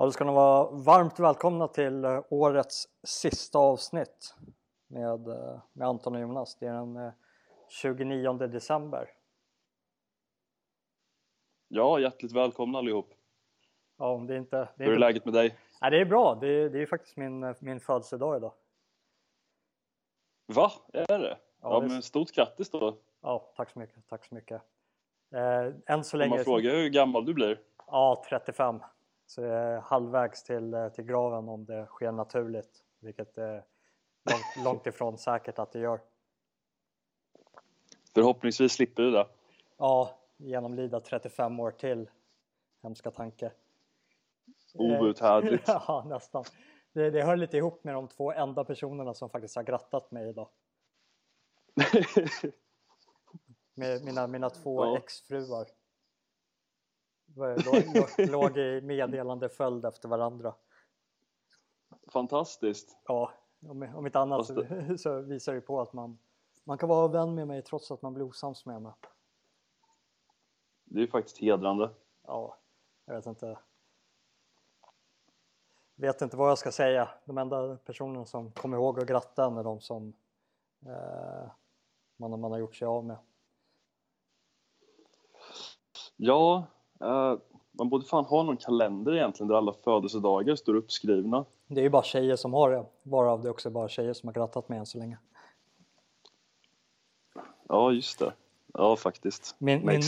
Ja, då ska ni vara varmt välkomna till eh, årets sista avsnitt med, eh, med Anton och Jonas. Det är den 29 eh, december. Ja, hjärtligt välkomna allihop. Ja, det är inte, det är Hur är läget med dig? Ja, det är bra. Det är, det är faktiskt min, min födelsedag idag. Va? Är det? Ja, Ja, men det- stort grattis då. Ja, tack så mycket. Tack så mycket. Eh, än så Om länge... man frågar hur gammal du blir. Ja, 35. Så jag är halvvägs till, eh, till graven om det sker naturligt, vilket är långt, långt ifrån säkert att det gör. Förhoppningsvis slipper du det. Ja, genomlida 35 år till. Hemska tanke. Outhärdligt. ja, nästan. Det, det hör lite ihop med de två enda personerna som faktiskt har grattat mig idag. Med mina, mina två Ja. exfruar. Låg, i meddelande följd efter varandra. Fantastiskt. Ja, om, om inte annat så, så visar det på att man, man kan vara vän med mig trots att man blir osams med mig. Det är faktiskt hedrande. Ja, jag vet inte. Vet inte vad jag ska säga. De enda personerna som kommer ihåg att gratta är de som eh, man, man har gjort sig av med. Ja, man borde fan ha någon kalender egentligen där alla födelsedagar står uppskrivna. Det är ju bara tjejer som har det, varav det också är bara tjejer som har grattat mig än så länge. Ja, just det. Ja, faktiskt. Min, min,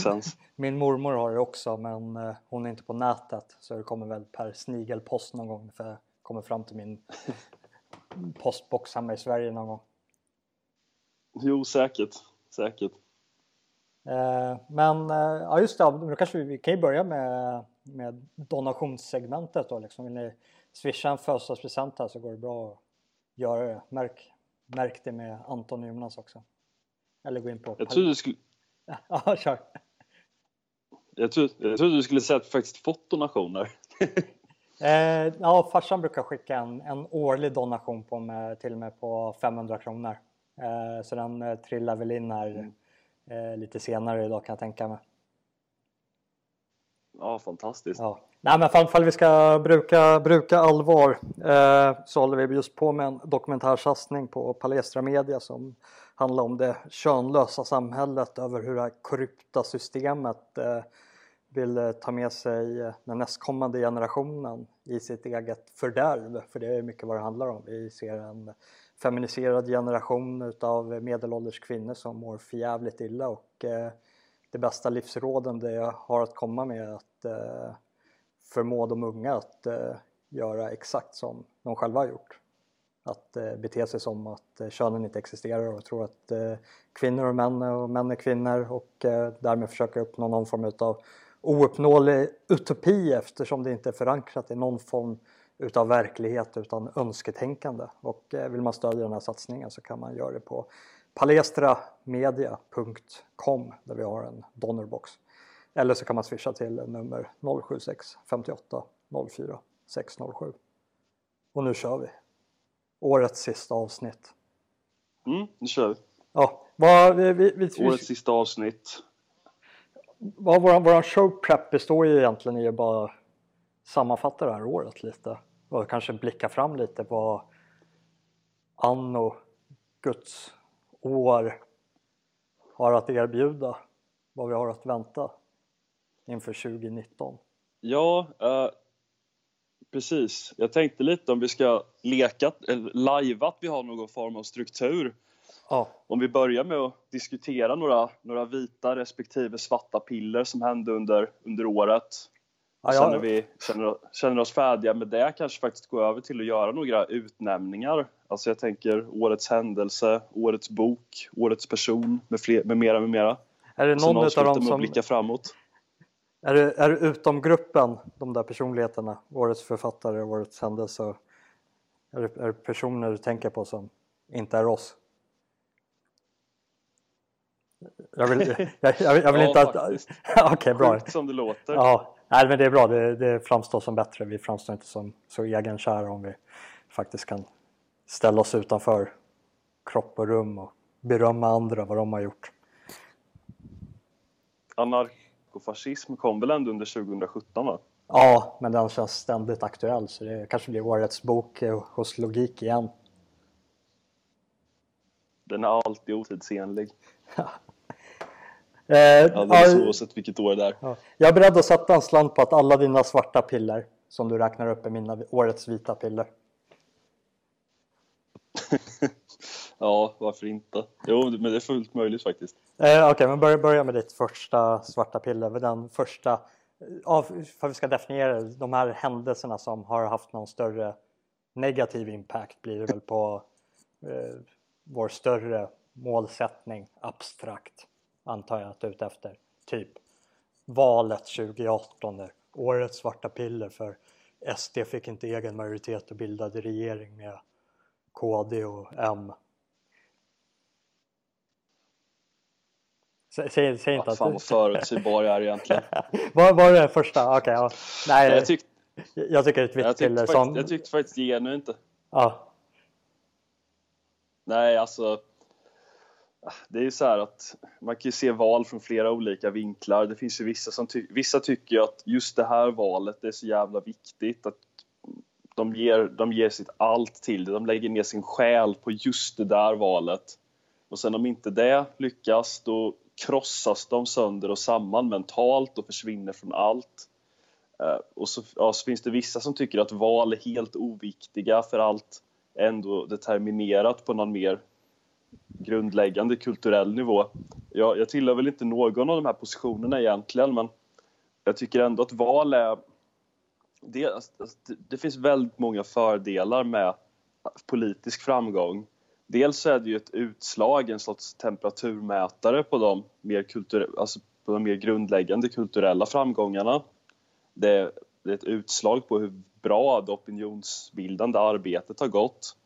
min mormor har det också men eh, hon är inte på nätet så det kommer väl per snigelpost någon gång för jag kommer fram till min postbox hemma i Sverige någon gång. Jo, säkert. Säkert. Eh, men eh, ja just det, då kanske vi, vi kan ju börja med, med donationssegmentet då liksom. Vill ni swisha en födelsedagspresent här så går det bra att göra det. Märk, märk det med Anton och Jonas också. Eller gå in på... Jag trodde du skulle, Ja, kör! jag trodde, jag trodde du skulle säga att du faktiskt fått donationer. Eh, ja, farsan brukar skicka en, en årlig donation på med, till och med på 500 kronor. Eh, så den eh, trillar väl in här eh, lite senare idag kan jag tänka mig. Ja, fantastiskt. Ja. Nej men fall, fall vi ska bruka, bruka allvar eh, så håller vi just på med en dokumentärsatsning på Palestra Media som handlar om det könlösa samhället över hur det här korrupta systemet eh, vill eh, ta med sig eh, den nästkommande generationen i sitt eget fördärv. För det är mycket vad det handlar om. Vi ser en feminiserad generation utav medelålders kvinnor som mår förjävligt illa och eh, det bästa livsråden det jag har att komma med är att eh, förmå de unga att eh, göra exakt som de själva har gjort. Att eh, bete sig som att eh, könen inte existerar och tro att eh, kvinnor är män och män är kvinnor och eh, därmed försöka uppnå någon form av ouppnåelig utopi eftersom det inte är förankrat i någon form utav verklighet utan önsketänkande. Och eh, vill man stödja den här satsningen så kan man göra det på palestramedia.com där vi har en donorbox. Eller så kan man swisha till nummer 076 58 04 607. Och nu kör vi. Årets sista avsnitt. Mm, nu kör vi. Ja, vad, vi, vi, vi, Årets sista avsnitt. vad vår, vår show prep består ju egentligen i att bara sammanfatta det här året lite. Och kanske blicka fram lite på anno, Guds år har att erbjuda. Vad vi har att vänta inför 2019. Ja, eh, precis. Jag tänkte lite om vi ska leka, eller live att vi har någon form av struktur. Ja, Om vi börjar med att diskutera några, några vita respektive svarta piller som hände under, under året. Ja, Sen när vi känner, känner oss färdiga med det kanske faktiskt gå över till att göra några utnämningar. Alltså jag tänker årets händelse, årets bok, årets person med, fler, med mera med mera. är det någon avsluta av dem som blicka framåt. är det, är det utom gruppen, de där personligheterna, årets författare, årets händelse, är det, är det personer du tänker på som inte är oss? Jag vill, jag, jag, jag vill Ja, inte att... Okej, bra. Sjukt som det låter. Ja, nej, men det är bra. Det, det framstår som bättre. Vi framstår inte som så egenkära om vi faktiskt kan ställa oss utanför kropp och rum och berömma andra vad de har gjort. Anarkofascism kom väl ändå under 2017 va? Ja, men den känns ständigt aktuell så det kanske blir årets bok hos Logik igen. Den är alltid otidsenlig. Eh, Alldeles oavsett vilket år det är. Ja. Jag är beredd att sätta en slant på att alla dina svarta piller som du räknar upp är mina årets vita piller. ja, varför inte? Jo, men det är fullt möjligt faktiskt. Eh, Okej, okay, men börja, börja med ditt första svarta piller. Den första, av, för vi ska definiera de här händelserna som har haft någon större negativ impact blir det väl på eh, vår större målsättning abstrakt antar jag att du är ute efter. Typ valet 2018, årets svarta piller för SD fick inte egen majoritet och bildade regering med KD och M. Säg, säg, säg inte ja, att fan vad förutsägbar jag är egentligen. vad var det första? Okej, okay, nej. Jag, tyck, jag tycker ett vitt piller som... Jag tyckte faktiskt genuint inte. Ja. Nej, alltså det är ju så här att man kan ju se val från flera olika vinklar. Det finns ju vissa som ty vissa tycker ju att just det här valet är så jävla viktigt att de ger, de ger sitt allt till det. De lägger ner sin själ på just det där valet. Och sen om inte det lyckas då krossas de sönder och samman mentalt och försvinner från allt. Eh, och så, ja, så, finns det vissa som tycker att val är helt oviktiga för allt är ändå determinerat på någon mer grundläggande kulturell nivå. Jag, jag tillhör väl inte någon av de här positionerna egentligen men jag tycker ändå att val är... Det, alltså, det finns väldigt många fördelar med politisk framgång. Dels är det ju ett utslag, en sorts temperaturmätare på de mer, kultur, alltså på de mer grundläggande kulturella framgångarna. Det, det är ett utslag på hur bra det opinionsbildande arbetet har gått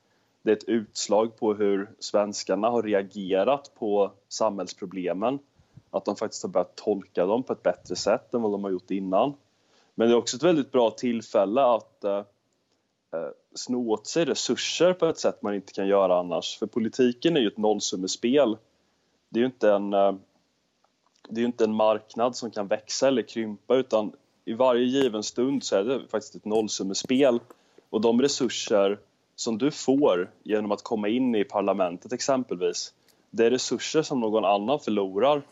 det är ett utslag på hur svenskarna har reagerat på samhällsproblemen. Att de faktiskt har börjat tolka dem på ett bättre sätt än vad de har gjort innan. Men det är också ett väldigt bra tillfälle att eh, eh sno åt sig resurser på ett sätt man inte kan göra annars. För politiken är ju ett nollsummespel. Det är ju inte en, eh, det är inte en marknad som kan växa eller krympa utan i varje given stund så är det faktiskt ett nollsummespel. Och de resurser som du får genom att komma in i parlamentet exempelvis, det är resurser som någon annan förlorar.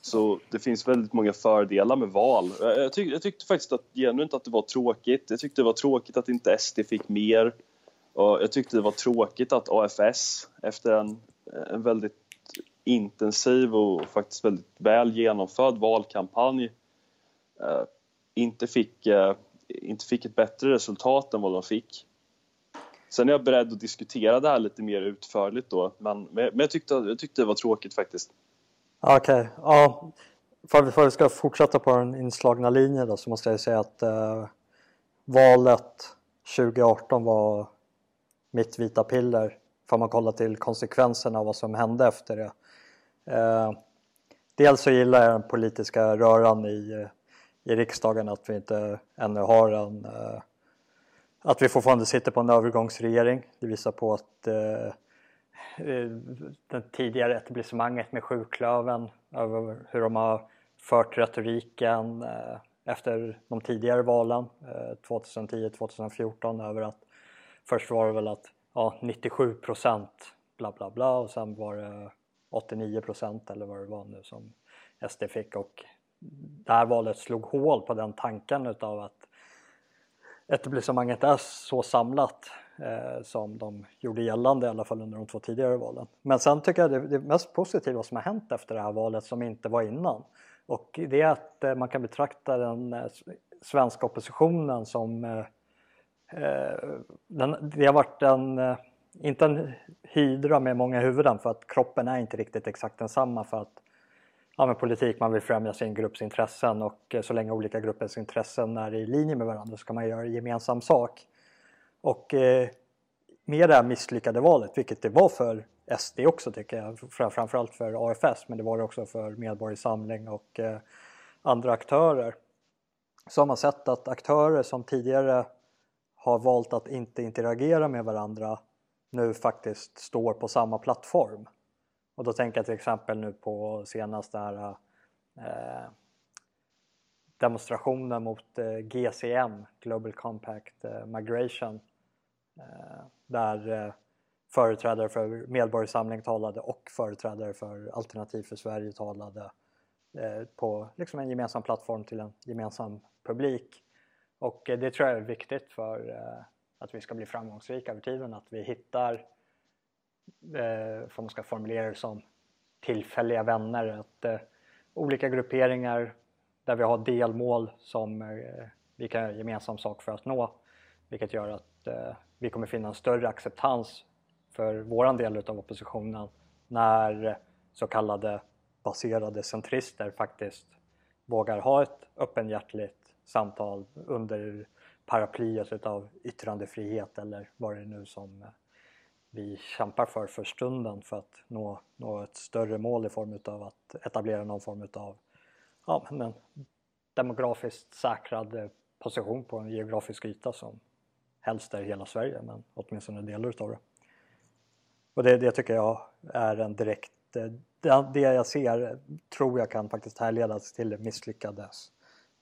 Så det finns väldigt många fördelar med val. Jag, tyck, jag tyckte faktiskt att, genuint att det var tråkigt. Jag tyckte det var tråkigt att inte SD fick mer. Och jag tyckte det var tråkigt att AFS efter en, en väldigt intensiv och faktiskt väldigt väl genomförd valkampanj eh, inte, fick, eh, inte fick ett bättre resultat än vad de fick. Sen är jag beredd att diskutera det här lite mer utförligt då, men, men jag, tyckte, jag tyckte det var tråkigt faktiskt. Okej, okay. ja. För, för vi ska fortsätta på den inslagna linjen då så måste jag säga att eh, valet 2018 var mitt vita piller för man kollar till konsekvenserna av vad som hände efter det. Eh, dels så gillar jag den politiska röran i, eh, i riksdagen att vi inte ännu har en eh, att vi fortfarande sitter på en övergångsregering. Det visar på att eh, eh det tidigare etablissemanget med sjuklöven, över hur de har fört retoriken eh, efter de tidigare valen eh, 2010-2014 över att först var det väl att ja, 97 procent bla bla bla och sen var det 89 procent eller vad det var nu som SD fick och det här valet slog hål på den tanken utav att etablissemanget är så samlat eh, som de gjorde gällande i alla fall under de två tidigare valen. Men sen tycker jag det, det mest positiva som har hänt efter det här valet som inte var innan och det är att eh, man kan betrakta den eh, svenska oppositionen som eh, eh, den, det har varit en, eh, inte en hydra med många huvuden för att kroppen är inte riktigt exakt densamma för att ja, med politik, man vill främja sin grupps intressen och eh, så länge olika gruppers intressen är i linje med varandra så kan man göra gemensam sak. Och eh, med det här misslyckade valet, vilket det var för SD också tycker jag, framförallt för AFS men det var det också för Medborgarsamling och eh, andra aktörer. Så har man sett att aktörer som tidigare har valt att inte interagera med varandra nu faktiskt står på samma plattform. Och då tänker jag till exempel nu på senaste här eh, demonstrationen mot eh, GCM, Global Compact eh, Migration, eh, där eh, företrädare för Medborgarsamling talade och företrädare för Alternativ för Sverige talade eh, på liksom en gemensam plattform till en gemensam publik. Och eh, det tror jag är viktigt för att vi ska bli framgångsrika över tiden, att vi hittar, Eh, för man ska formulera det som, tillfälliga vänner. Att eh, olika grupperingar där vi har delmål som eh, vi kan göra gemensam sak för att nå. Vilket gör att eh, vi kommer finna en större acceptans för våran del av oppositionen när så kallade baserade centrister faktiskt vågar ha ett öppenhjärtligt samtal under paraplyet utav yttrandefrihet eller vad det är nu som eh, vi kämpar för för stunden för att nå, nå ett större mål i form utav att etablera någon form utav ja, men demografiskt säkrad eh, position på en geografisk yta som helst är hela Sverige men åtminstone delar utav det. Och det, det tycker jag är en direkt, eh, det, det jag ser tror jag kan faktiskt härledas till det misslyckade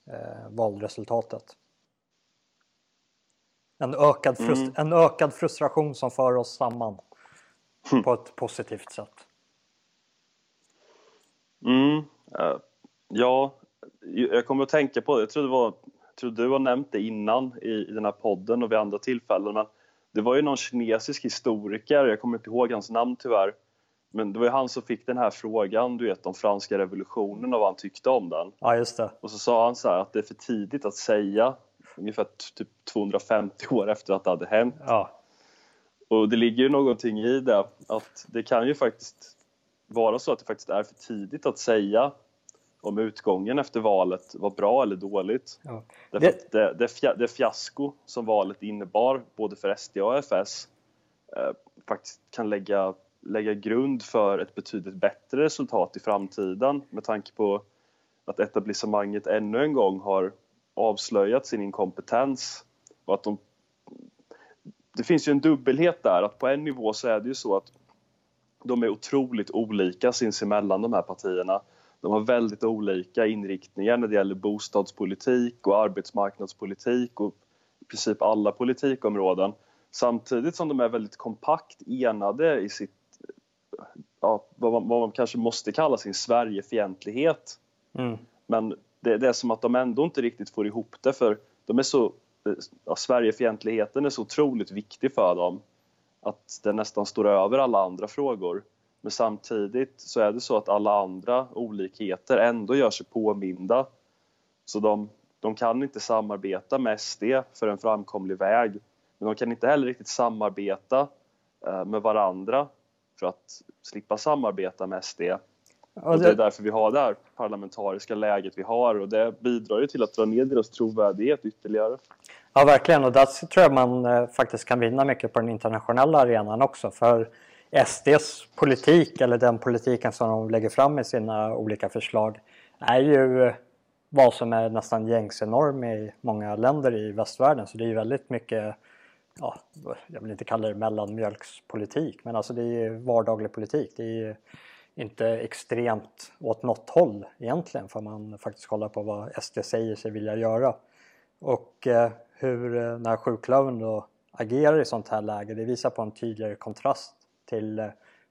eh, valresultatet. En ökad, frust, mm. en ökad frustration som för oss samman mm. på ett positivt sätt. Mm. Uh, ja, jag kommer att tänka på det, jag tror, det var, tror du har nämnt det innan i, i den här podden och vid andra tillfällen men det var ju någon kinesisk historiker, jag kommer inte ihåg hans namn tyvärr men det var ju han som fick den här frågan, du vet om franska revolutionen och vad han tyckte om den. Ja, just det. Och så sa han så här att det är för tidigt att säga ungefär typ 250 år efter att det hade hänt. Ja. Och det ligger ju någonting i det, att det kan ju faktiskt vara så att det faktiskt är för tidigt att säga om utgången efter valet var bra eller dåligt. Ja. Det... Det, det, det, fiasko som valet innebar, både för SD och AFS, eh, faktiskt kan lägga, lägga grund för ett betydligt bättre resultat i framtiden med tanke på att etablissemanget ännu en gång har avslöjat sin inkompetens och att de det finns ju en dubbelhet där, att på en nivå så är det ju så att de är otroligt olika sinsemellan de här partierna. De har väldigt olika inriktningar när det gäller bostadspolitik och arbetsmarknadspolitik och i princip alla politikområden. Samtidigt som de är väldigt kompakt enade i sitt, ja, vad, man, vad man kanske måste kalla sin Sverigefientlighet. Mm. Men det, det, är som att de ändå inte riktigt får ihop det för de är så, eh, ja, Sverigefientligheten är så otroligt viktig för dem att den nästan står över alla andra frågor. Men samtidigt så är det så att alla andra olikheter ändå gör sig påminda. Så de, de kan inte samarbeta med SD för en framkomlig väg. Men de kan inte heller riktigt samarbeta eh, med varandra för att slippa samarbeta med SD. Och det är därför vi har det här parlamentariska läget vi har och det bidrar ju till att dra ner deras trovärdighet ytterligare. Ja verkligen och där tror jag man eh, faktiskt kan vinna mycket på den internationella arenan också för SDs politik eller den politiken som de lägger fram i sina olika förslag är ju vad som är nästan gängse norm i många länder i västvärlden så det är ju väldigt mycket ja, jag vill inte kalla det mellanmjölkspolitik men alltså det är vardaglig politik. Det är inte extremt åt något håll egentligen för man faktiskt kollar på vad SD säger sig vilja göra. Och eh, hur eh, när sjuklövern då agerar i sånt här läge det visar på en tydligare kontrast till eh,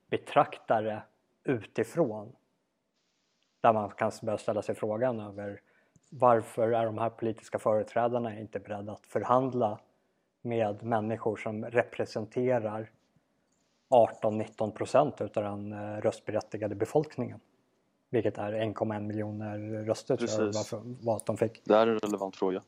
betraktare utifrån. Där man kan börja ställa sig frågan över varför är de här politiska företrädarna inte beredda att förhandla med människor som representerar 18-19 procent utav den eh, röstberättigade befolkningen. Vilket är 1,1 miljoner röster Precis. tror jag varför, vad de fick. Det är en relevant fråga.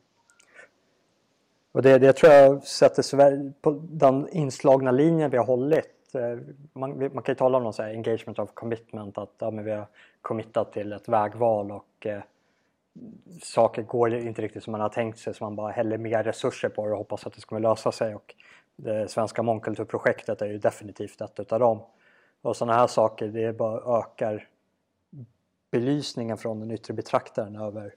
Och det, det tror jag sätter sig på den inslagna linjen vi har hållit. Eh, man, man kan ju tala om någon så engagement of commitment, att ja, men vi har committat till ett vägval och eh, saker går inte riktigt som man har tänkt sig så man bara häller mer resurser på det och hoppas att det ska lösa sig. Och det svenska mångkulturprojektet är ju definitivt ett utav dem. Och sådana här saker, det bara ökar belysningen från den yttre betraktaren över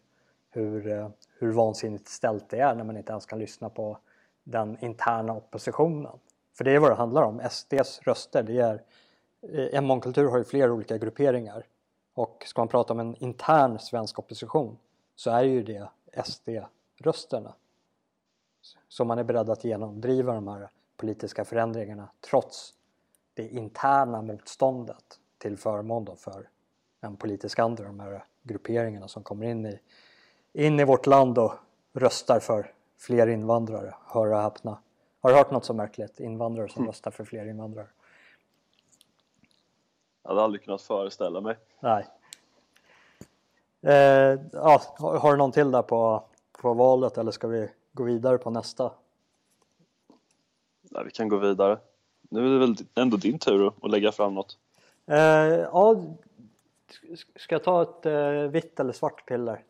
hur, eh, hur vansinnigt ställt det är när man inte ens kan lyssna på den interna oppositionen. För det är vad det handlar om. SDs röster, det är eh, en mångkultur har ju flera olika grupperingar och ska man prata om en intern svensk opposition så är ju det SD-rösterna. Så man är beredd att genomdriva de här politiska förändringarna trots det interna motståndet till förmån för en politisk andra, de här grupperingarna som kommer in i, in i vårt land och röstar för fler invandrare. Hör och häpna. Har du hört något så märkligt? Invandrare som mm. röstar för fler invandrare. Jag hade aldrig kunnat föreställa mig. Nej. Eh, ja, har du någon till där på, på valet eller ska vi gå vidare på nästa? Nej, vi kan gå vidare. Nu är det väl ändå din tur att lägga fram något. Eh, ja, ska jag ta ett eh, vitt eller svart piller?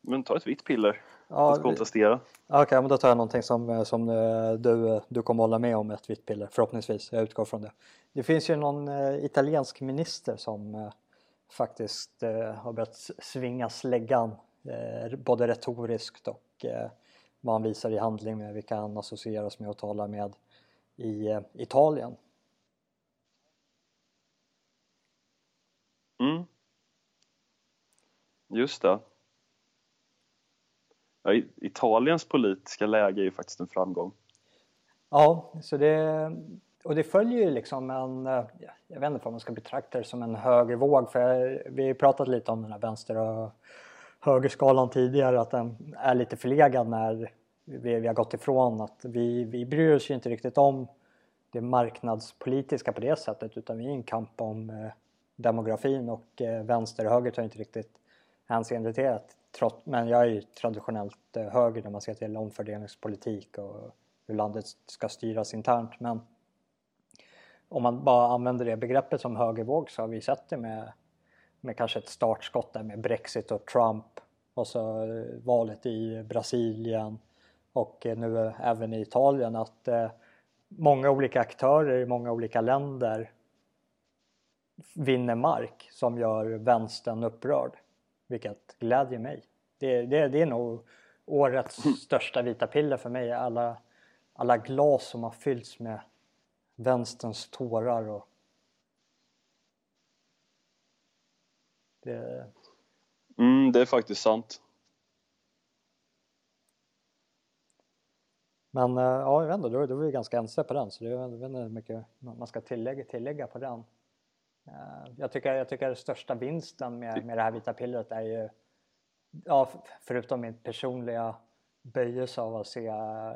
Men ta ett vitt piller ja, att kontrastera. Okej, okay, men då tar jag någonting som, eh, som eh, du, du kommer hålla med om, ett vitt piller förhoppningsvis. Jag utgår från det. Det finns ju någon eh, italiensk minister som eh, faktiskt eh, har börjat svinga släggan eh, både retoriskt och vad han visar i handling med vilka han associeras med och talar med i Italien. Mm. Just det. Ja, Italiens politiska läge är ju faktiskt en framgång. Ja, så det, och det följer ju liksom en, jag vet inte om man ska betrakta det som en högervåg för vi har pratat lite om den här vänster och högerskalan tidigare att den är lite förlegad när vi, vi har gått ifrån att vi, vi bryr oss ju inte riktigt om det marknadspolitiska på det sättet utan vi är i en kamp om eh, demografin och eh, vänster och höger tar inte riktigt hänseende till det. Trott, men jag är ju traditionellt eh, höger när man ser till omfördelningspolitik och hur landet ska styras internt. Men om man bara använder det begreppet som högervåg så har vi sett det med, med kanske ett startskott där med Brexit och Trump och så eh, valet i Brasilien och eh, nu även i Italien att eh, många olika aktörer i många olika länder vinner mark som gör vänstern upprörd. Vilket glädjer mig. Det, det, det är nog årets största vita piller för mig. Alla, alla glas som har fyllts med vänsterns tårar och det... Mm, det är faktiskt sant. Men eh, ja, jag vet inte, då, då är vi ganska ense på den så det, vet inte hur mycket man ska tillägga, tillägga på den. Eh, jag tycker, jag tycker största vinsten med, med det här vita pillret är ju, ja, förutom min personliga böjelse av att se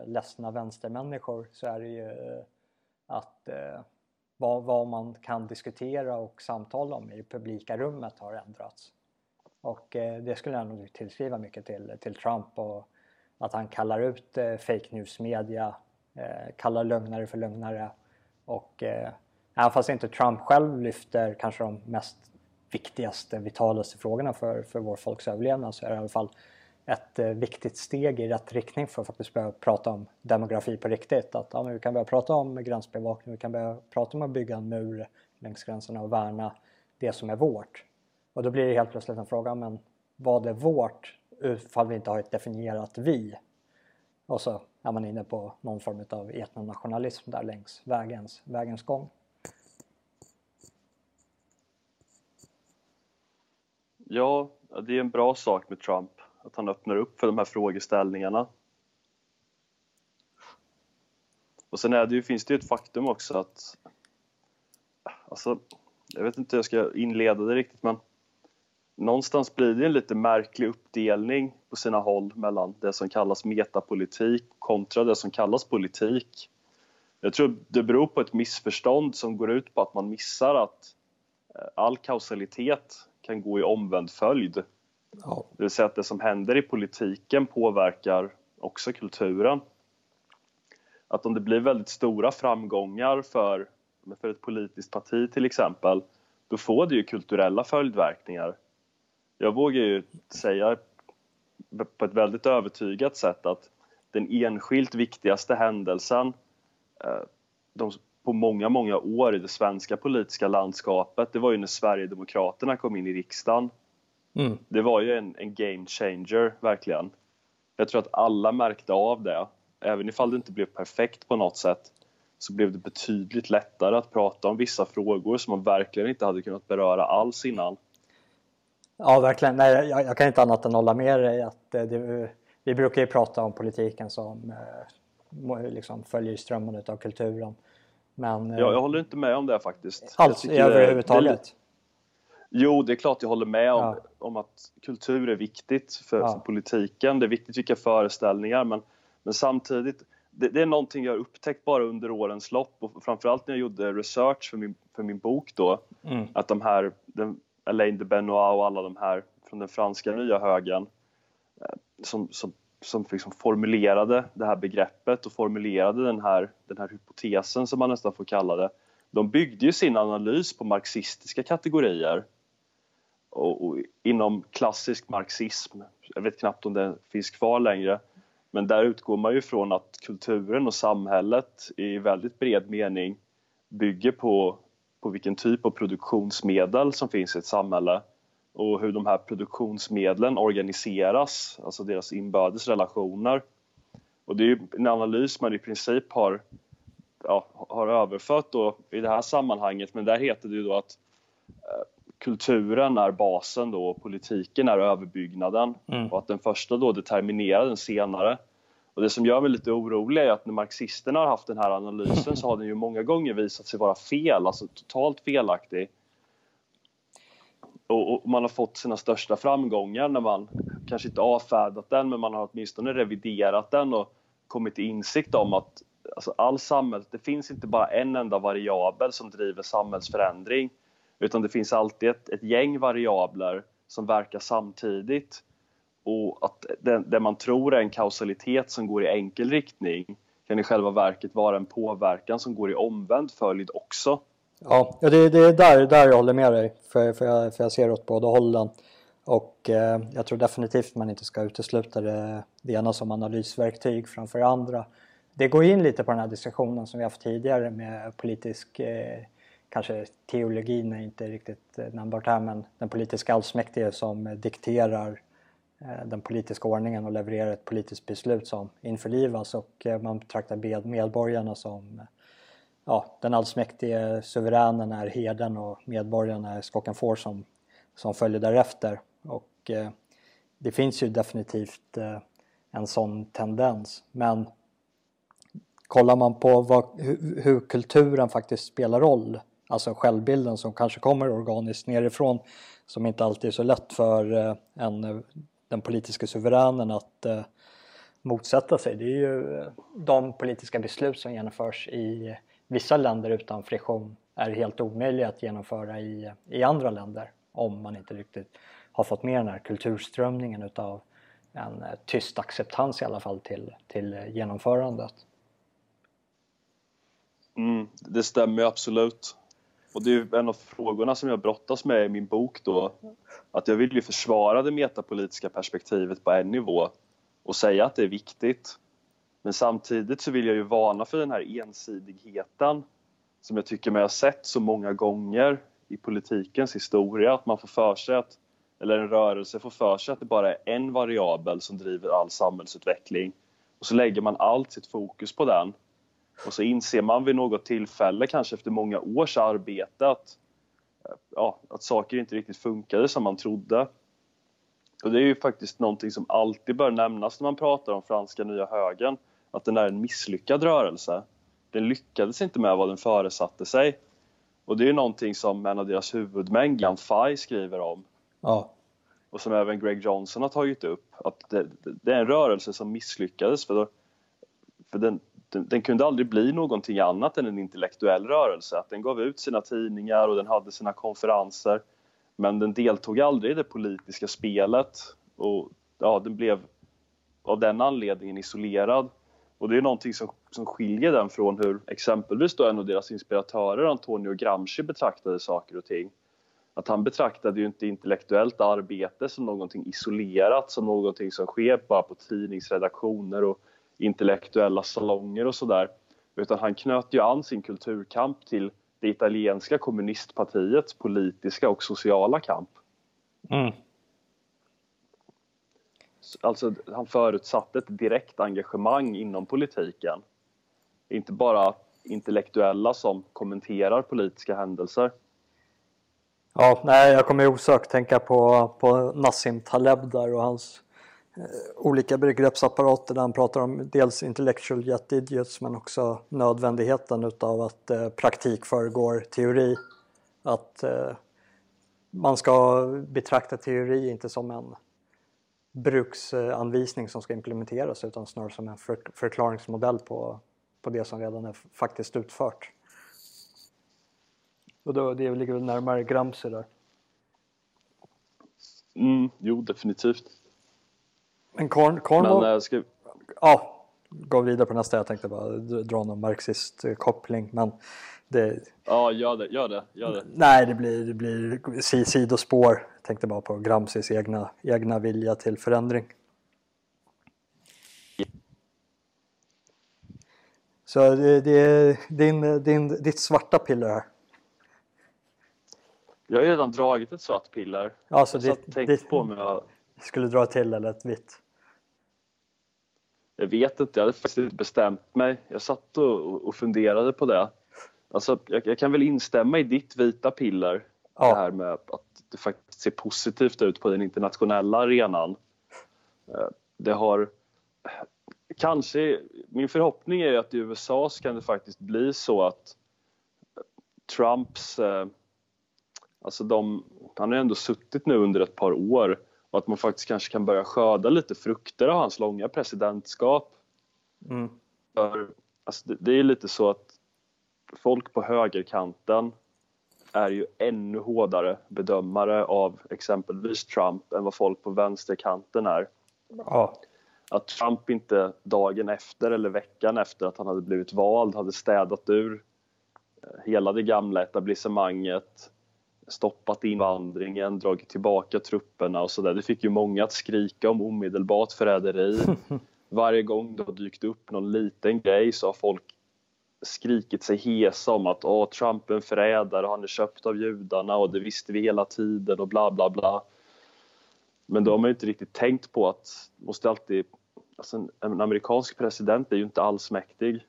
ledsna vänstermänniskor så är det ju att eh, vad, vad, man kan diskutera och samtala om i det publika rummet har ändrats. Och eh, det skulle jag nog tillskriva mycket till, till Trump och att han kallar ut eh, fake news media, eh, kallar lögnare för lögnare och eh, även fast inte Trump själv lyfter kanske de mest viktigaste, vitalaste frågorna för, för vår folks överlevnad så är det i alla fall ett eh, viktigt steg i rätt riktning för att faktiskt börja prata om demografi på riktigt. Att ja, vi kan börja prata om gränsbevakning, vi kan börja prata om att bygga en mur längs gränserna och värna det som är vårt. Och då blir det helt plötsligt en fråga, men vad är vårt ifall vi inte har ett definierat vi? Och så är man inne på någon form av etnonationalism där längs vägens, vägens gång. Ja, det är en bra sak med Trump att han öppnar upp för de här frågeställningarna. Och sen är det ju, finns det ju ett faktum också att alltså, jag vet inte hur jag ska inleda det riktigt men någonstans blir det en lite märklig uppdelning på sina håll mellan det som kallas metapolitik kontra det som kallas politik. Jag tror det beror på ett missförstånd som går ut på att man missar att eh, all kausalitet kan gå i omvänd följd. Ja. Det vill säga att det som händer i politiken påverkar också kulturen. Att om det blir väldigt stora framgångar för, för ett politiskt parti till exempel, då får det ju kulturella följdverkningar. Jag vågar ju säga på ett väldigt övertygat sätt att den enskilt viktigaste händelsen eh, de, på många, många år i det svenska politiska landskapet, det var ju när Sverigedemokraterna kom in i riksdagen Mm. Det var ju en, en game changer, verkligen. Jag tror att alla märkte av det. Även ifall det inte blev perfekt på något sätt så blev det betydligt lättare att prata om vissa frågor som man verkligen inte hade kunnat beröra alls innan. Ja, verkligen. Nej, jag, jag, kan inte annat än hålla med dig. Att det, vi brukar ju prata om politiken som eh, liksom följer strömmen av kulturen. Men, ja, jag håller inte med om det faktiskt. Alls överhuvudtaget? Det, jo, det är klart jag håller med om, ja. om att kultur är viktigt för, ja. för, politiken. Det är viktigt vilka föreställningar, men, men samtidigt det, det, är någonting jag har upptäckt bara under årens lopp och framförallt när jag gjorde research för min, för min bok då. Mm. Att de här, den, Alain de Benoit och alla de här från den franska nya högen eh, som, som, som liksom formulerade det här begreppet och formulerade den här, den här hypotesen som man nästan får kalla det. De byggde ju sin analys på marxistiska kategorier. Och, och inom klassisk marxism, jag vet knappt om den finns kvar längre, men där utgår man ju från att kulturen och samhället i väldigt bred mening bygger på, på vilken typ av produktionsmedel som finns i ett samhälle och hur de här produktionsmedlen organiseras, alltså deras inbördes relationer. Och det är en analys man i princip har, ja, har överfört då i det här sammanhanget, men där heter det ju då att eh, kulturen är basen då och politiken är överbyggnaden mm. och att den första då determinerar den senare. Och det som gör mig lite orolig är att när marxisterna har haft den här analysen så har den ju många gånger visat sig vara fel, alltså totalt felaktig. Och, och man har fått sina största framgångar när man kanske inte avfärdat den men man har åtminstone reviderat den och kommit till insikt om att alltså all samhälls, det finns inte bara en enda variabel som driver samhällsförändring utan det finns alltid ett, ett gäng variabler som verkar samtidigt och att det, det, man tror är en kausalitet som går i enkel riktning kan i själva verket vara en påverkan som går i omvänd följd också. Ja, det, det är där, där jag håller med dig, för, för, jag, för jag ser åt båda hållen. Och eh, jag tror definitivt man inte ska utesluta det, det ena som analysverktyg framför andra. Det går in lite på den här diskussionen som vi haft tidigare med politisk eh, kanske teologin är inte riktigt eh, nämnbart här men den politiska allsmäktige som eh, dikterar eh, den politiska ordningen och levererar ett politiskt beslut som införlivas och man betraktar medborgarna som ja, den allsmäktige suveränen är herden och medborgarna är skocken får som, som följer därefter. Och eh, det finns ju definitivt eh, en sån tendens men kollar man på vad, hur, hur kulturen faktiskt spelar roll alltså självbilden som kanske kommer organiskt nerifrån som inte alltid är så lätt för eh, en, eh, den politiska suveränen att eh, motsätta sig. Det är ju de politiska beslut som genomförs i vissa länder utan friktion är helt omöjliga att genomföra i, i andra länder om man inte riktigt har fått med den här kulturströmningen utav en tyst acceptans i alla fall till, till genomförandet. Mm, det stämmer absolut. Och det är en av frågorna som jag brottas med i min bok då. Att jag vill ju försvara det metapolitiska perspektivet på en nivå och säga att det är viktigt. Men samtidigt så vill jag ju varna för den här ensidigheten som jag tycker mig ha sett så många gånger i politikens historia. Att man får för sig att, eller en rörelse får för sig att det bara är en variabel som driver all samhällsutveckling. Och så lägger man allt sitt fokus på den och så inser man vid något tillfälle, kanske efter många års arbete, att, ja, att saker inte riktigt funkade som man trodde. Och det är ju faktiskt någonting som alltid bör nämnas när man pratar om franska nya högern, att den är en misslyckad rörelse. Den lyckades inte med vad den föresatte sig. Och det är någonting som en av deras huvudmän, Gan Fai, skriver om. Ja. Och som även Greg Johnson har tagit upp, att det, det är en rörelse som misslyckades för, då, för den, den, den, kunde aldrig bli någonting annat än en intellektuell rörelse. Att den gav ut sina tidningar och den hade sina konferenser men den deltog aldrig i det politiska spelet och ja, den blev av den anledningen isolerad. Och det är någonting som, som skiljer den från hur exempelvis då en av deras inspiratörer, Antonio Gramsci, betraktade saker och ting. Att han betraktade ju inte intellektuellt arbete som någonting isolerat, som någonting som sker bara på tidningsredaktioner och intellektuella salonger och sådär. Utan han knöt ju an sin kulturkamp till det italienska kommunistpartiets politiska och sociala kamp. Mm. Alltså, han förutsatte ett direkt engagemang inom politiken. Inte bara intellektuella som kommenterar politiska händelser. Ja, nej, jag kommer osökt tänka på, på Nassim Taleb där och hans Eh, olika begreppsapparater där han pratar om dels intellectual jet idiots men också nödvändigheten utav att eh, praktik föregår teori. Att eh, man ska betrakta teori inte som en bruksanvisning som ska implementeras utan snarare som en för, förklaringsmodell på, på det som redan är faktiskt utfört. Och då, det ligger väl närmare Gramsci där. Mm, jo, definitivt. Men Corn, Cornwall... Men, äh, ska... Ja, gå vidare på nästa. Jag tänkte bara dra någon marxist-koppling. Men det... Ja, gör det, gör det, gör det. Nej, det blir, det blir sidospår. Jag tänkte bara på Gramscis egna, egna vilja till förändring. Så det, det är din, din, ditt svarta piller här. Jag har ju redan dragit ett svart piller. Alltså jag ditt, ditt, på mig att... Skulle dra till eller ett vitt? Jag vet inte, jag hade faktiskt inte bestämt mig. Jag satt och, och funderade på det. Alltså, jag, jag, kan väl instämma i ditt vita piller. Ja. Det här med att det faktiskt ser positivt ut på den internationella arenan. Eh, det har kanske, min förhoppning är att i USA så kan det faktiskt bli så att Trumps eh, Alltså de, han har ju ändå suttit nu under ett par år och att man faktiskt kanske kan börja skörda lite frukter av hans långa presidentskap. Mm. För, alltså det, det är lite så att folk på högerkanten är ju ännu hårdare bedömare av exempelvis Trump än vad folk på vänsterkanten är. Ja. Att Trump inte dagen efter eller veckan efter att han hade blivit vald hade städat ur eh, hela det gamla etablissemanget stoppat invandringen, dragit tillbaka trupperna och sådär. Det fick ju många att skrika om omedelbart förräderi. Varje gång det har dykt upp någon liten grej så har folk skrikit sig hesa om att Åh, Trump är en förrädare, han är köpt av judarna och det visste vi hela tiden och bla bla bla. Men då har man ju inte riktigt tänkt på att måste alltid, alltså en, en amerikansk president är ju inte allsmäktig.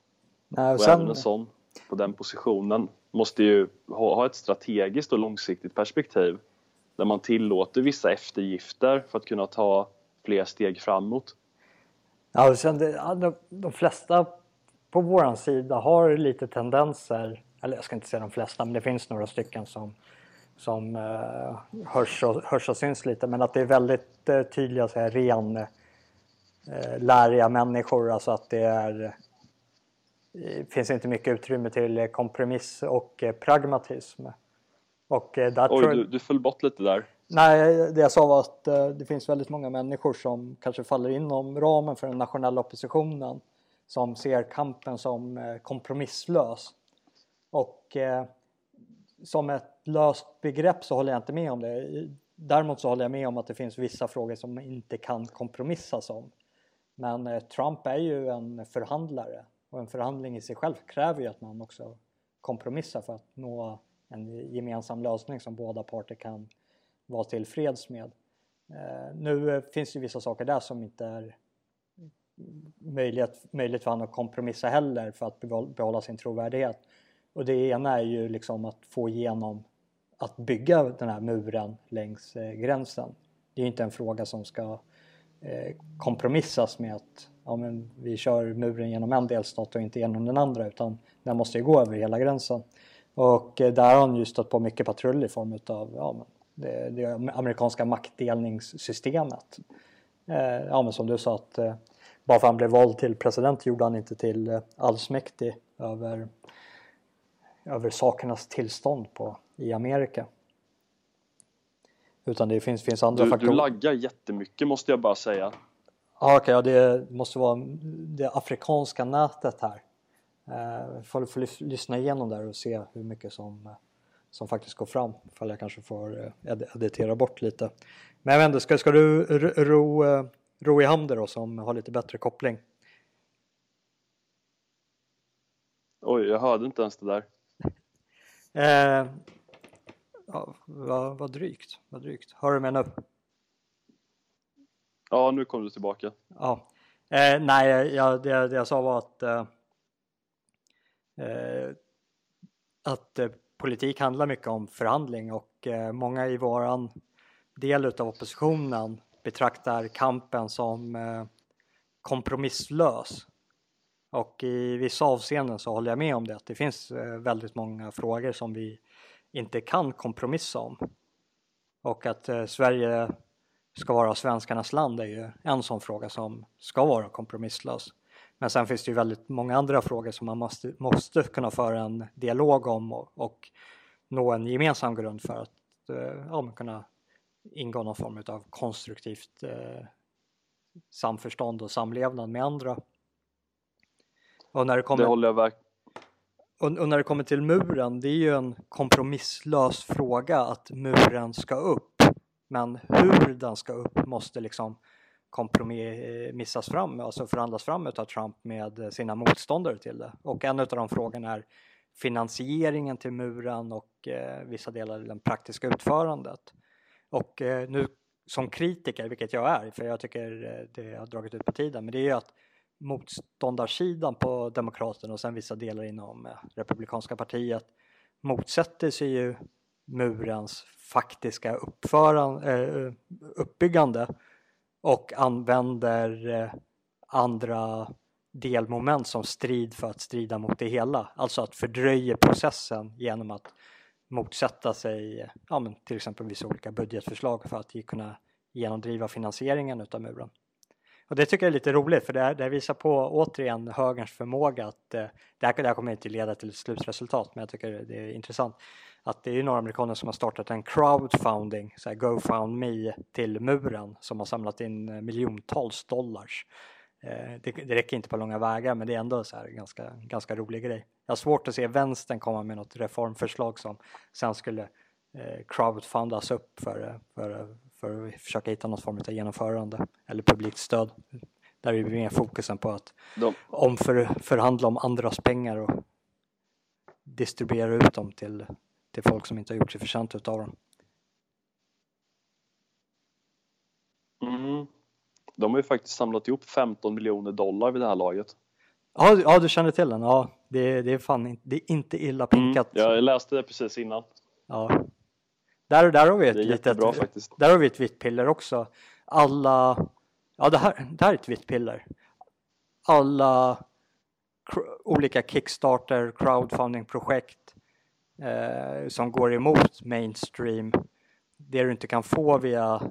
Nej, och, och sen... även en sån på den positionen måste ju ha, ha ett strategiskt och långsiktigt perspektiv där man tillåter vissa eftergifter för att kunna ta fler steg framåt. Ja, sen det, de, de flesta på våran sida har lite tendenser, eller jag ska inte säga de flesta, men det finns några stycken som, som eh, hörs, och, hörs och syns lite, men att det är väldigt eh, tydliga så här, ren eh, läriga människor, alltså att det är finns inte mycket utrymme till kompromiss och eh, pragmatism. Och eh, där Oj, tror... du, du föll bort lite där. Nej, det jag sa var att eh, det finns väldigt många människor som kanske faller inom ramen för den nationella oppositionen som ser kampen som kompromisslös. Och som ett löst begrepp så håller jag inte med om det. Däremot så håller jag med om att det finns vissa frågor som inte kan kompromissas om. Men Trump är ju en förhandlare och en förhandling i sig själv kräver ju att man också kompromissar för att nå en gemensam lösning som båda parter kan vara tillfreds med. Eh, nu eh, finns det vissa saker där som inte är möjligt, möjligt för honom att kompromissa heller för att behålla sin trovärdighet. Och det ena är ju liksom att få igenom att bygga den här muren längs eh, gränsen. Det är inte en fråga som ska kompromissas med att ja, men vi kör muren genom en delstat och inte genom den andra utan den måste ju gå över hela gränsen. Och eh, där har han ju stött på mycket patrull i form av ja, det, det amerikanska maktdelningssystemet. Eh, ja, men som du sa att eh, bara för att han blev vald till president gjorde han inte till eh, allsmäktig över, över sakernas tillstånd på, i Amerika. Utan det finns, finns andra du, faktorer. Du laggar jättemycket måste jag bara säga. Ah, okay, ja, det måste vara det afrikanska nätet här. Eh, får, får lyssna igenom där och se hur mycket som, som faktiskt går fram. Ifall jag kanske får eh, editera bort lite. Men jag vet inte, ska, ska du ro, ro, ro i hamn då som har lite bättre koppling? Oj, jag hörde inte ens det där. eh, ja, vad, vad drygt, vad drygt. Hör du mig nu? Ja, nu kom du tillbaka. Ja. Eh, nej, jag, det, det, jag sa var att eh, eh, att eh, politik handlar mycket om förhandling och och eh, många i våran del av oppositionen betraktar kampen som eh, kompromisslös. Och i vissa avseenden så håller jag med om det. Att det finns eh, väldigt många frågor som vi inte kan kompromissa om. Och att eh, Sverige ska vara svenskarnas land är ju en sån fråga som ska vara kompromisslös. Men sen finns det ju väldigt många andra frågor som man måste, måste kunna föra en dialog om och, och nå en gemensam grund för att eh, ja, kunna ingå någon form av konstruktivt eh, samförstånd och samlevnad med andra. Och när det, kommer, det håller jag verkligen och, och, när det kommer till muren, det är ju en kompromisslös fråga att muren ska upp. Men hur den ska upp måste liksom kompromissas fram, alltså förhandlas fram av Trump med sina motståndare till det. Och en av de frågorna är finansieringen till muren och eh, vissa delar i det praktiska utförandet. Och eh, nu som kritiker, vilket jag är, för jag tycker eh, det har dragit ut på tiden, men det är ju att motståndarsidan på Demokraterna och sen vissa delar inom eh, Republikanska partiet motsätter sig ju murens faktiska uppförande, eh, uppbyggande och använder eh, andra delmoment som strid för att strida mot det hela. Alltså att fördröja processen genom att motsätta sig ja, men till exempel vissa olika budgetförslag för att kunna genomdriva finansieringen utav muren. Och det tycker jag är lite roligt för det, här, det visar på återigen högerns förmåga att eh, det, här, det här kommer inte leda till ett slutresultat men jag tycker det är intressant att det är några amerikaner som har startat en crowdfunding, så här GoFundMe till muren som har samlat in eh, miljontals dollars. Eh, det, det räcker inte på långa vägar men det är ändå så här ganska, ganska rolig grej. Jag har svårt att se vänstern komma med något reformförslag som sen skulle eh, crowdfundas upp för, eh, för, för att försöka hitta något form av genomförande eller publikt stöd. Där är det mer fokusen på att De... omförhandla om andras pengar och distribuera ut dem till, till folk som inte har gjort sig förtjänta utav dem. Mm. De har ju faktiskt samlat ihop 15 miljoner dollar vid det här laget. Ja, ja du känner till den? Ja, det, det är fan det är inte illa pinkat. Mm, jag läste det precis innan. Ja. Där, där har vi ett litet. Där har vi ett vitt piller också. Alla, ja det här, det här är ett vitt piller. Alla olika Kickstarter crowdfunding-projekt eh, som går emot mainstream, det du inte kan få via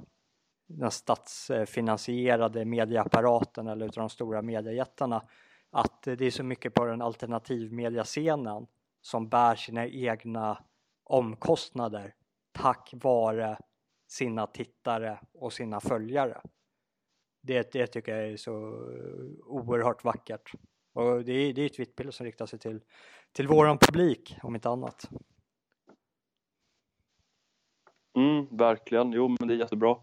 den statsfinansierade medieapparaten eller utav de stora mediejättarna, att det är så mycket på den alternativmediascenen som bär sina egna omkostnader tack vare sina tittare och sina följare. Det, det tycker jag är så oerhört vackert. Och det är, det är ett vitt som riktar sig till, till våran publik om inte annat. Mm, verkligen. Jo, men det är jättebra.